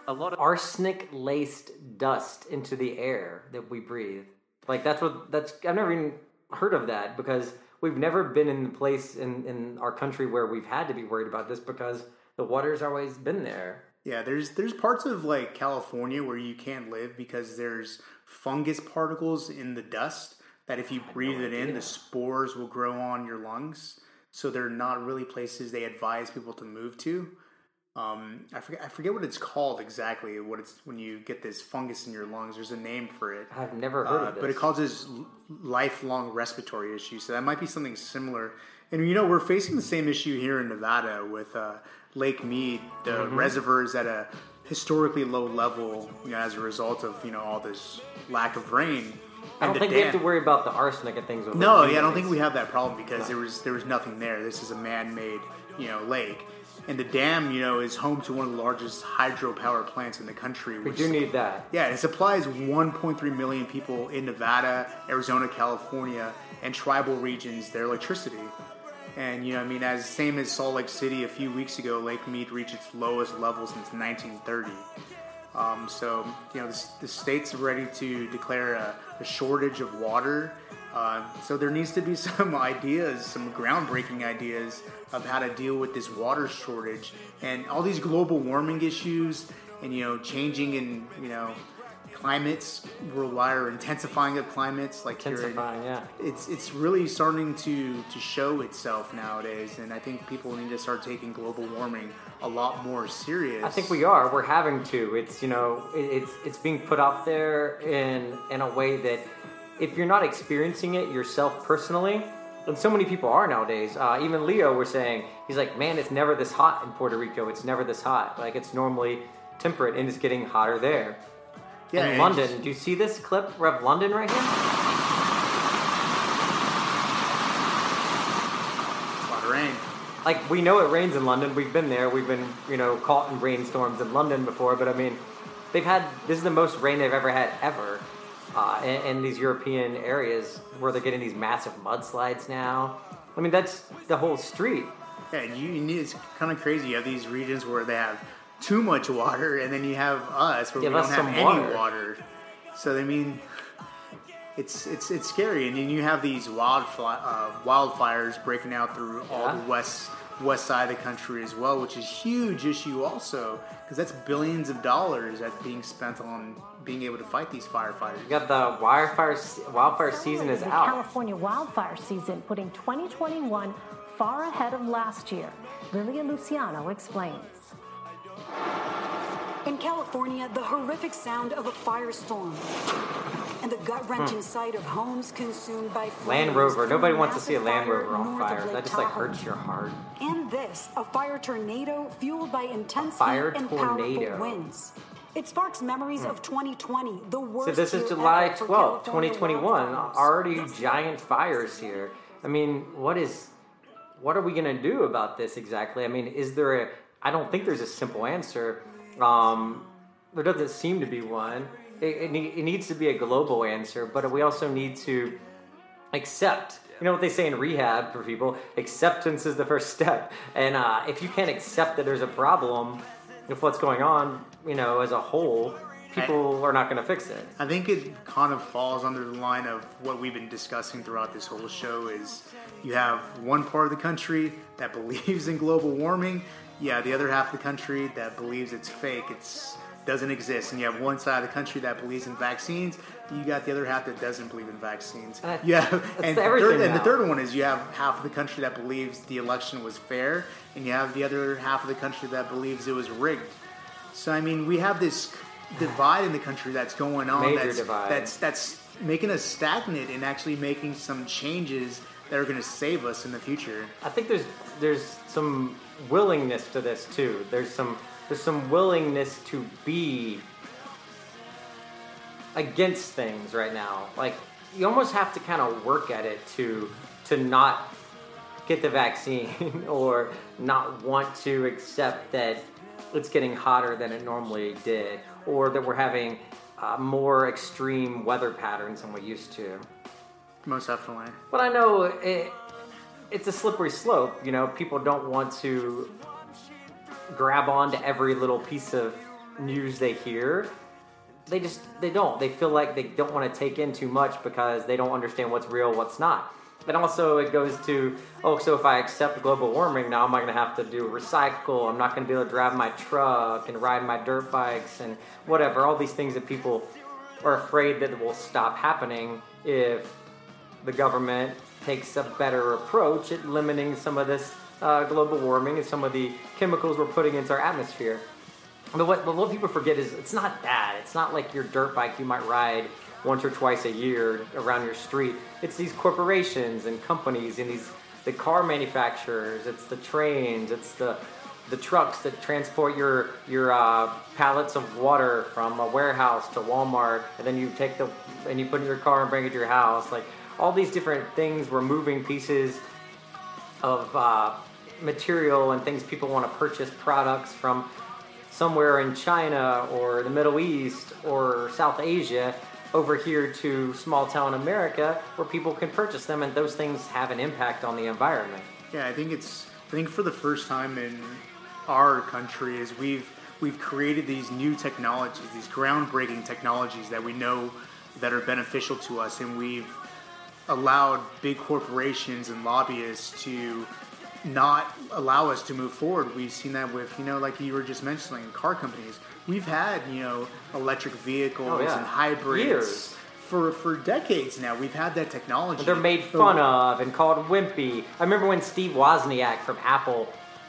A lot of arsenic laced dust into the air that we breathe. Like that's what that's I've never even heard of that because we've never been in the place in, in our country where we've had to be worried about this because the water's always been there. Yeah, there's there's parts of like California where you can't live because there's fungus particles in the dust that if you breathe it in, the spores will grow on your lungs. So they're not really places they advise people to move to. Um, I forget I forget what it's called exactly. What it's when you get this fungus in your lungs. There's a name for it. I've never heard Uh, of this. But it causes lifelong respiratory issues. So that might be something similar. And you know, we're facing the same issue here in Nevada with uh, Lake Mead. The Mhm. reservoir is at a historically low level you know, as a result of you know all this lack of rain. I don't think we have to worry about the arsenic and things no, yeah, I don't think we have that problem because there was there was nothing there. This is a man-made, you know, lake, and the dam, you know, is home to one of the largest hydropower plants in the country. We which- do need that. Yeah, it supplies 1.3 million people in Nevada, Arizona, California, and tribal regions their electricity. And you know, I mean, as same as Salt Lake City a few weeks ago, Lake Mead reached its lowest level since 1930. Um, so you know, the, the state's ready to declare a, a shortage of water. Uh, so there needs to be [LAUGHS] some ideas, some groundbreaking ideas of how to deal with this water shortage and all these global warming issues, and you know, changing and you know climates worldwide or intensifying of climates like here in- Intensifying, yeah. it's it's really starting to to show itself nowadays and i think people need to start taking global warming a lot more serious I think we are. We're having to. It's you know, it, it's it's being put out there in in a way that if you're not experiencing it yourself personally, and so many people are nowadays. Uh, even Leo was saying he's like, man, it's never this hot in Puerto Rico. It's never this hot. Like it's normally temperate, and it's getting hotter there. Yeah, in London, just- do you see this clip? We have London right here. A lot of rain like we know it rains in London. We've been there. We've been you know caught in rainstorms in London before. But I mean, they've had this is the most rain they've ever had ever uh, in, in these European areas where they're getting these massive mudslides now. I mean, that's the whole street. yeah you, you need it's kind of crazy you have these regions where they have too much water and then you have us where Give we us don't have any water. water. so i mean it's it's it's scary and then you have these wildfire uh, wildfires breaking out through all Yeah. the west west side of the country as well which is a huge issue also because that's billions of dollars that's being spent on being able to fight these firefighters You got the wildfire se- wildfire season is the out. California wildfire season, putting 2021 far ahead of last year. Lilia Luciano explains. In California, the horrific sound of a firestorm and the gut-wrenching Hmm. sight of homes consumed by flames Land Rover. Nobody wants to see a Land Rover on fire. That just like hurts your heart. And this, a fire tornado fueled by intense fire heat and tornado. powerful winds. It sparks memories of 2020, the worst. So this is July ever for 12th, 2021. wildfires. Already giant fires here. I mean, what is what are we going to do about this exactly? I mean, is there a I don't think there's a simple answer. Um, there doesn't seem to be one. It, it, it needs to be a global answer, but we also need to accept. You know what they say in rehab for people? Acceptance is the first step. And uh, if you can't accept that there's a problem with what's going on, you know, as a whole, people are not going to fix it. I think it kind of falls under the line of what we've been discussing throughout this whole show is you have one part of the country that [LAUGHS] believes in global warming, yeah, the other half of the country that believes it's fake, it's doesn't exist, and you have one side of the country that believes in vaccines. You got the other half that doesn't believe in vaccines. Uh, yeah, and the, third, and the third one is you have half of the country that believes the election was fair, and you have the other half of the country that believes it was rigged. So I mean, we have this divide in the country that's going on. Major that's, divide. That's that's making us stagnant and actually making some changes that are going to save us in the future. I think there's there's some willingness to this too. There's some there's some willingness to be against things right now. Like you almost have to kind of work at it to to not get the vaccine [LAUGHS] or not want to accept that it's getting hotter than it normally did or that we're having uh, more extreme weather patterns than we used to. Most definitely. But I know it, it's a slippery slope. You know, people don't want to grab onto every little piece of news they hear. They just they don't. They feel like they don't want to take in too much because they don't understand what's real, what's not. And also, it goes to oh, so if I accept global warming, now am I going to have to do recycle? I'm not going to be able to drive my truck and ride my dirt bikes and whatever. All these things that people are afraid that will stop happening if the government takes a better approach at limiting some of this uh, global warming and some of the chemicals we're putting into our atmosphere. But what, but what people forget is it's not that. It's not like your dirt bike you might ride once or twice a year around your street. It's these corporations and companies and these the car manufacturers. It's the trains. It's the the trucks that transport your your uh, pallets of water from a warehouse to Walmart, and then you take the and you put it in your car and bring it to your house. Like all these different things, we're moving pieces of uh, material and things people want to purchase products from somewhere in China or the Middle East or South Asia over here to small town America where people can purchase them and those things have an impact on the environment. Yeah, I think it's. I think for the first time in our country, is we've we've created these new technologies, these groundbreaking technologies that we know that are beneficial to us, and we've allowed big corporations and lobbyists to not allow us to move forward. We've seen that with, you know, like you were just mentioning, car companies. We've had, you know, electric vehicles Oh, yeah. and hybrids Years. for for decades now. We've had that technology. They're made fun of and called wimpy. I remember when Steve Wozniak from Apple,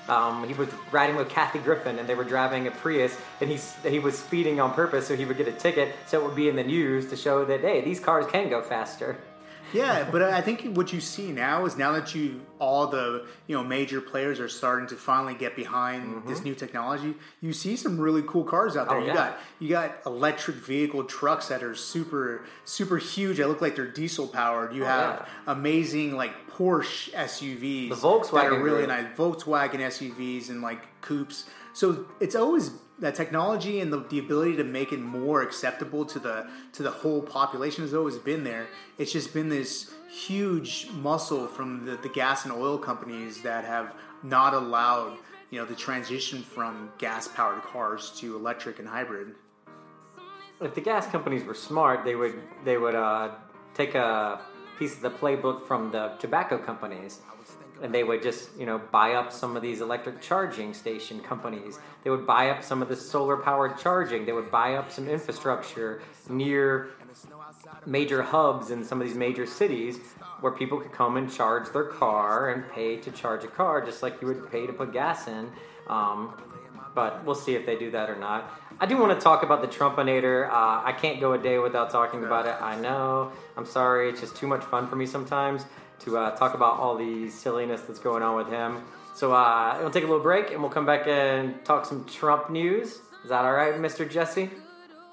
um, he was riding with Kathy Griffin and they were driving a Prius and he, he was speeding on purpose so he would get a ticket so it would be in the news to show that, hey, these cars can go faster. Yeah, but I think what you see now is now that you all the you know major players are starting to finally get behind this new technology, you see some really cool cars out there. Mm-hmm. Oh, you yeah. got you got electric vehicle trucks that are super super huge. That look like they're diesel powered. You Oh, have amazing like Porsche SUVs, The Volkswagen that are really group. nice Volkswagen SUVs and like coupes. So it's always that technology and the, the ability to make it more acceptable to the to the whole population has always been there. It's just been this huge muscle from the, the gas and oil companies that have not allowed you know the transition from gas powered cars to electric and hybrid. If the gas companies were smart, they would they would uh, take a piece of the playbook from the tobacco companies, and they would just you know buy up some of these electric charging station companies. They would buy up some of the solar powered charging. They would buy up some infrastructure near major hubs in some of these major cities where people could come and charge their car and pay to charge a car just like you would pay to put gas in. Um, but we'll see if they do that or not. I do want to talk about the Trumpinator. Uh, I can't go a day without talking about it. I know. I'm sorry. It's just too much fun for me sometimes to uh, talk about all the silliness that's going on with him. So uh, we'll take a little break and we'll come back and talk some Trump news. Is that all right, Mr. Jesse?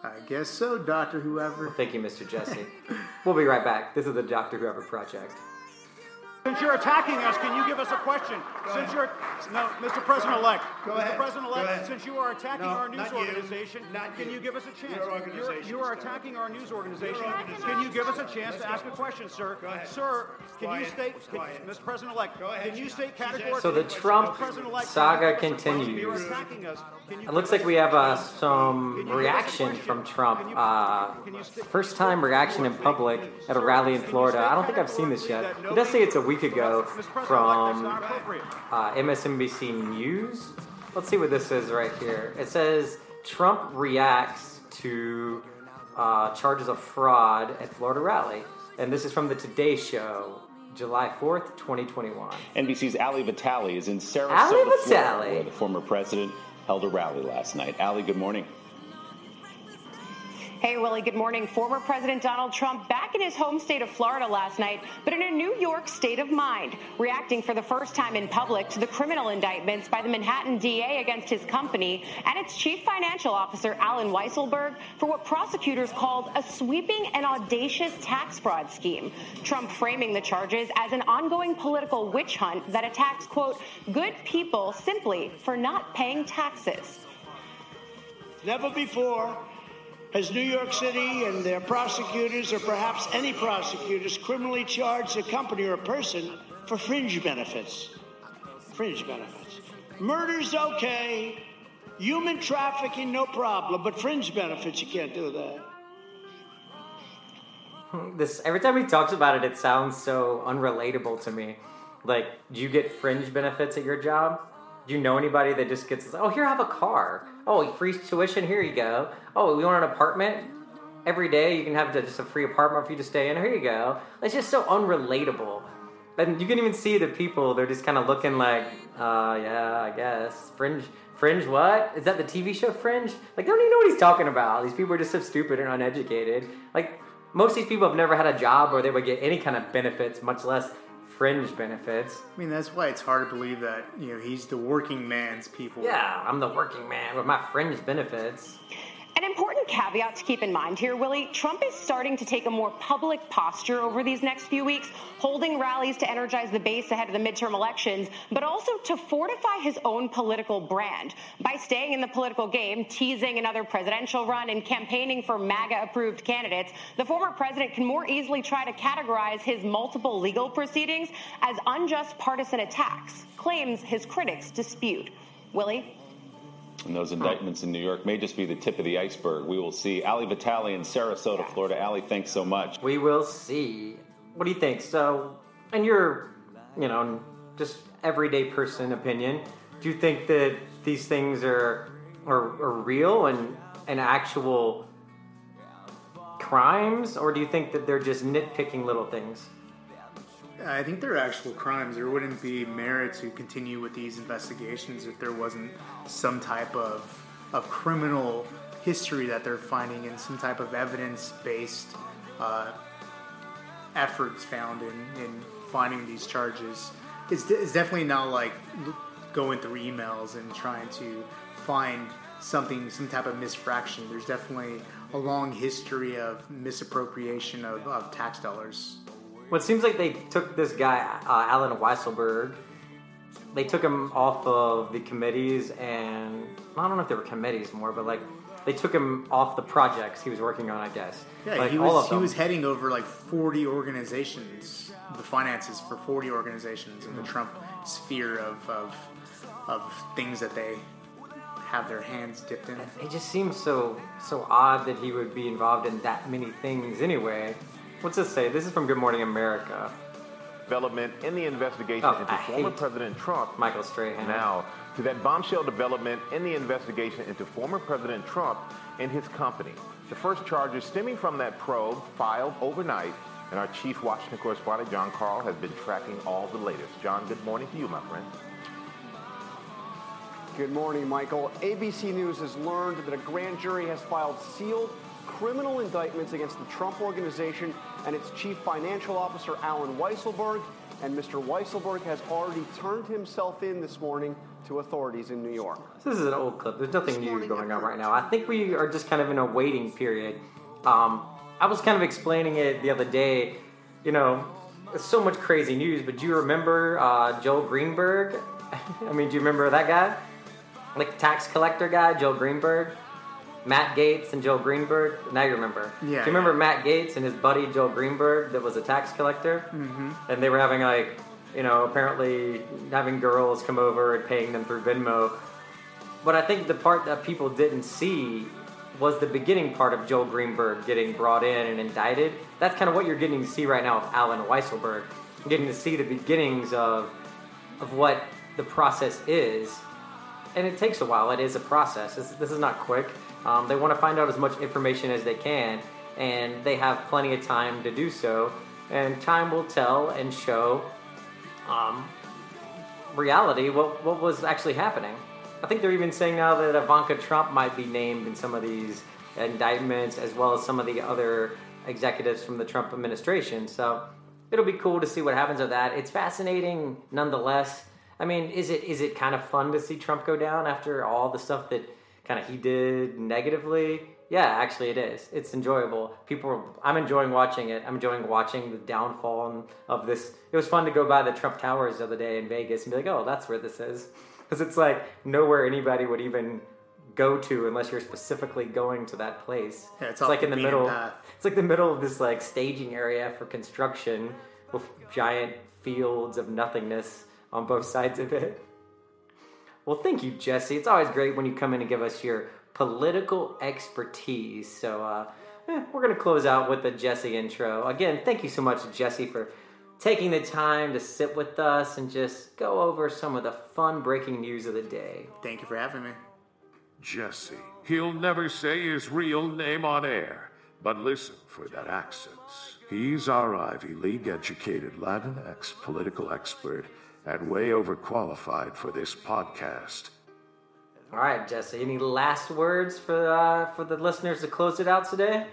I guess so, Doctor Whoever. Thank you, Mr. Jesse. we'll be right back. This is the Doctor Whoever Project. Since you're attacking us, can you give us a question? since you're no, Mr. President-elect, Go Mr. ahead. President-elect, Go ahead. since you are attacking No, our news not you. organization, Not can you. you give us a chance? Your You're- organization, You are attacking our news organization. Your Can you give us a chance Let's to ask go. a question, sir? Go ahead. Sir, can you state, can- Mr. President-elect, ahead, can you state categorically? So the Trump saga can you give us a question? You're continues. attacking us. Can you It looks like we have uh, some reaction from Trump. Uh, first time reaction in public at a rally in Florida. I don't think I've seen this yet. It does say it's a week ago from uh, MSNBC News. Let's see what this is right here. It says Trump reacts to uh, charges of fraud at Florida rally. And this is from the Today Show, July 4th, 2021. NBC's Ali Vitale is in Sarasota, Ali Florida, where the former president held a rally last night. Ali, good morning. Hey, Willie, good morning. Former President Donald Trump back in his home state of Florida last night, but in a New York state of mind, reacting for the first time in public to the criminal indictments by the Manhattan DA against his company and its chief financial officer, Alan Weisselberg, for what prosecutors called a sweeping and audacious tax fraud scheme. Trump framing the charges as an ongoing political witch hunt that attacks, quote, good people simply for not paying taxes. Never before has New York City and their prosecutors, or perhaps any prosecutors, criminally charged a company or a person for fringe benefits. Fringe benefits. Murder's okay. Human trafficking, no problem. But fringe benefits, you can't do that. This every time he talks about it, it sounds so unrelatable to me. Like, do you get fringe benefits at your job? Do you know anybody that just gets? Oh, here, I have a car. Oh, free tuition. Here you go. Oh, we want an apartment. Every day you can have just a free apartment for you to stay in. Here you go. It's just so unrelatable. And you can even see the people. They're just kind of looking like, uh, yeah, I guess fringe. Fringe what? Is that the TV show Fringe? Like, they don't even know what he's talking about. These people are just so stupid and uneducated. Like, most of these people have never had a job where they would get any kind of benefits, much less fringe benefits. I mean, that's why it's hard to believe that you know he's the working man's people. Yeah, I'm the working man with my fringe benefits. An important caveat to keep in mind here, Willie Trump is starting to take a more public posture over these next few weeks, holding rallies to energize the base ahead of the midterm elections, but also to fortify his own political brand. By staying in the political game, teasing another presidential run, and campaigning for MAGA approved candidates, the former president can more easily try to categorize his multiple legal proceedings as unjust partisan attacks, claims his critics dispute. Willie? And those indictments in New York may just be the tip of the iceberg. We will see. Ali Vitale in Sarasota, Florida. Ali, thanks so much. We will see. What do you think? So, in your, you know, just everyday person opinion, do you think that these things are are, are real and and actual crimes, or do you think that they're just nitpicking little things? I think they're actual crimes. There wouldn't be merit to continue with these investigations if there wasn't some type of of criminal history that they're finding and some type of evidence based uh, efforts found in, in finding these charges. It's, it's definitely not like going through emails and trying to find something, some type of misfraction. There's definitely a long history of misappropriation of, of tax dollars. Well, it seems like they took this guy, uh, Alan Weisselberg. They took him off of the committees, and I don't know if they were committees more, but like they took him off the projects he was working on. I guess. Yeah, like, he was he was heading over like 40 organizations, the finances for 40 organizations in the Trump sphere of, of of things that they have their hands dipped in. It just seems so so odd that he would be involved in that many things anyway. What's this say? This is from Good Morning America. development in the investigation Oh, into I former President Trump. Michael Strahan. Now, to that bombshell development in the investigation into former President Trump and his company. The first charges stemming from that probe filed overnight, and our chief Washington correspondent, Jon Karl, has been tracking all the latest. John, good morning to you, my friend. Good morning, Michael. ABC News has learned that a grand jury has filed sealed criminal indictments against the Trump Organization and its chief financial officer, Alan Weisselberg. And Mr. Weisselberg has already turned himself in this morning to authorities in New York. This is an old clip. There's nothing new going on right now. I think we are just kind of in a waiting period. Um, I was kind of explaining it the other day. You know, it's so much crazy news, but do you remember uh, Joel Greenberg? [LAUGHS] I mean, do you remember that guy? Like tax collector guy, Joel Greenberg? Matt Gaetz and Joe Greenberg. Now you remember. Yeah, Do you remember Matt Gaetz and his buddy Joe Greenberg that was a tax collector? Mm-hmm. And they were having like, you know, apparently having girls come over and paying them through Venmo. But I think the part that people didn't see was the beginning part of Joe Greenberg getting brought in and indicted. That's kind of what you're getting to see right now with Alan Weisselberg. You're getting to see the beginnings of of what the process is. And it takes a while. It is a process. This, this is not quick. Um, they want to find out as much information as they can, and they have plenty of time to do so. And time will tell and show um, reality what, what was actually happening. I think they're even saying now that Ivanka Trump might be named in some of these indictments, as well as some of the other executives from the Trump administration. So it'll be cool to see what happens with that. It's fascinating nonetheless. I mean, is it is it kind of fun to see Trump go down after all the stuff that kind of he did negatively? Yeah, actually, it is. It's enjoyable. People, are, I'm enjoying watching it. I'm enjoying watching the downfall of this. It was fun to go by the Trump Towers the other day in Vegas and be like, oh, that's where this is, because it's like nowhere anybody would even go to unless you're specifically going to that place. Yeah, it's it's like the in the middle. path. It's like the middle of this like staging area for construction with giant fields of nothingness on both sides of it. Well, thank you, Jesse. It's always great when you come in and give us your political expertise. So, uh, eh, we're going to close out with the Jesse intro. Again, thank you so much, Jesse, for taking the time to sit with us and just go over some of the fun breaking news of the day. Thank you for having me. Jesse. He'll never say his real name on air, but listen for that accent. He's our Ivy League educated Latinx political expert and way overqualified for this podcast. All right, Jesse, any last words for, uh, for the listeners to close it out today?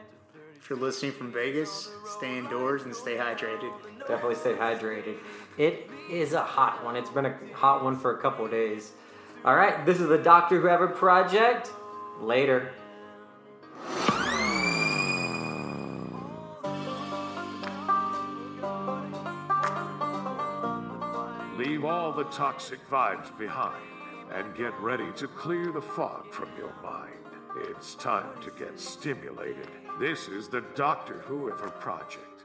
If you're listening from Vegas, stay indoors and stay hydrated. Definitely stay hydrated. It is a hot one. It's been a hot one for a couple of days. All right, this is the Doctor Whoever Project. Later. Leave all the toxic vibes behind and get ready to clear the fog from your mind. It's time to get stimulated. This is the Doctor Whoever Project.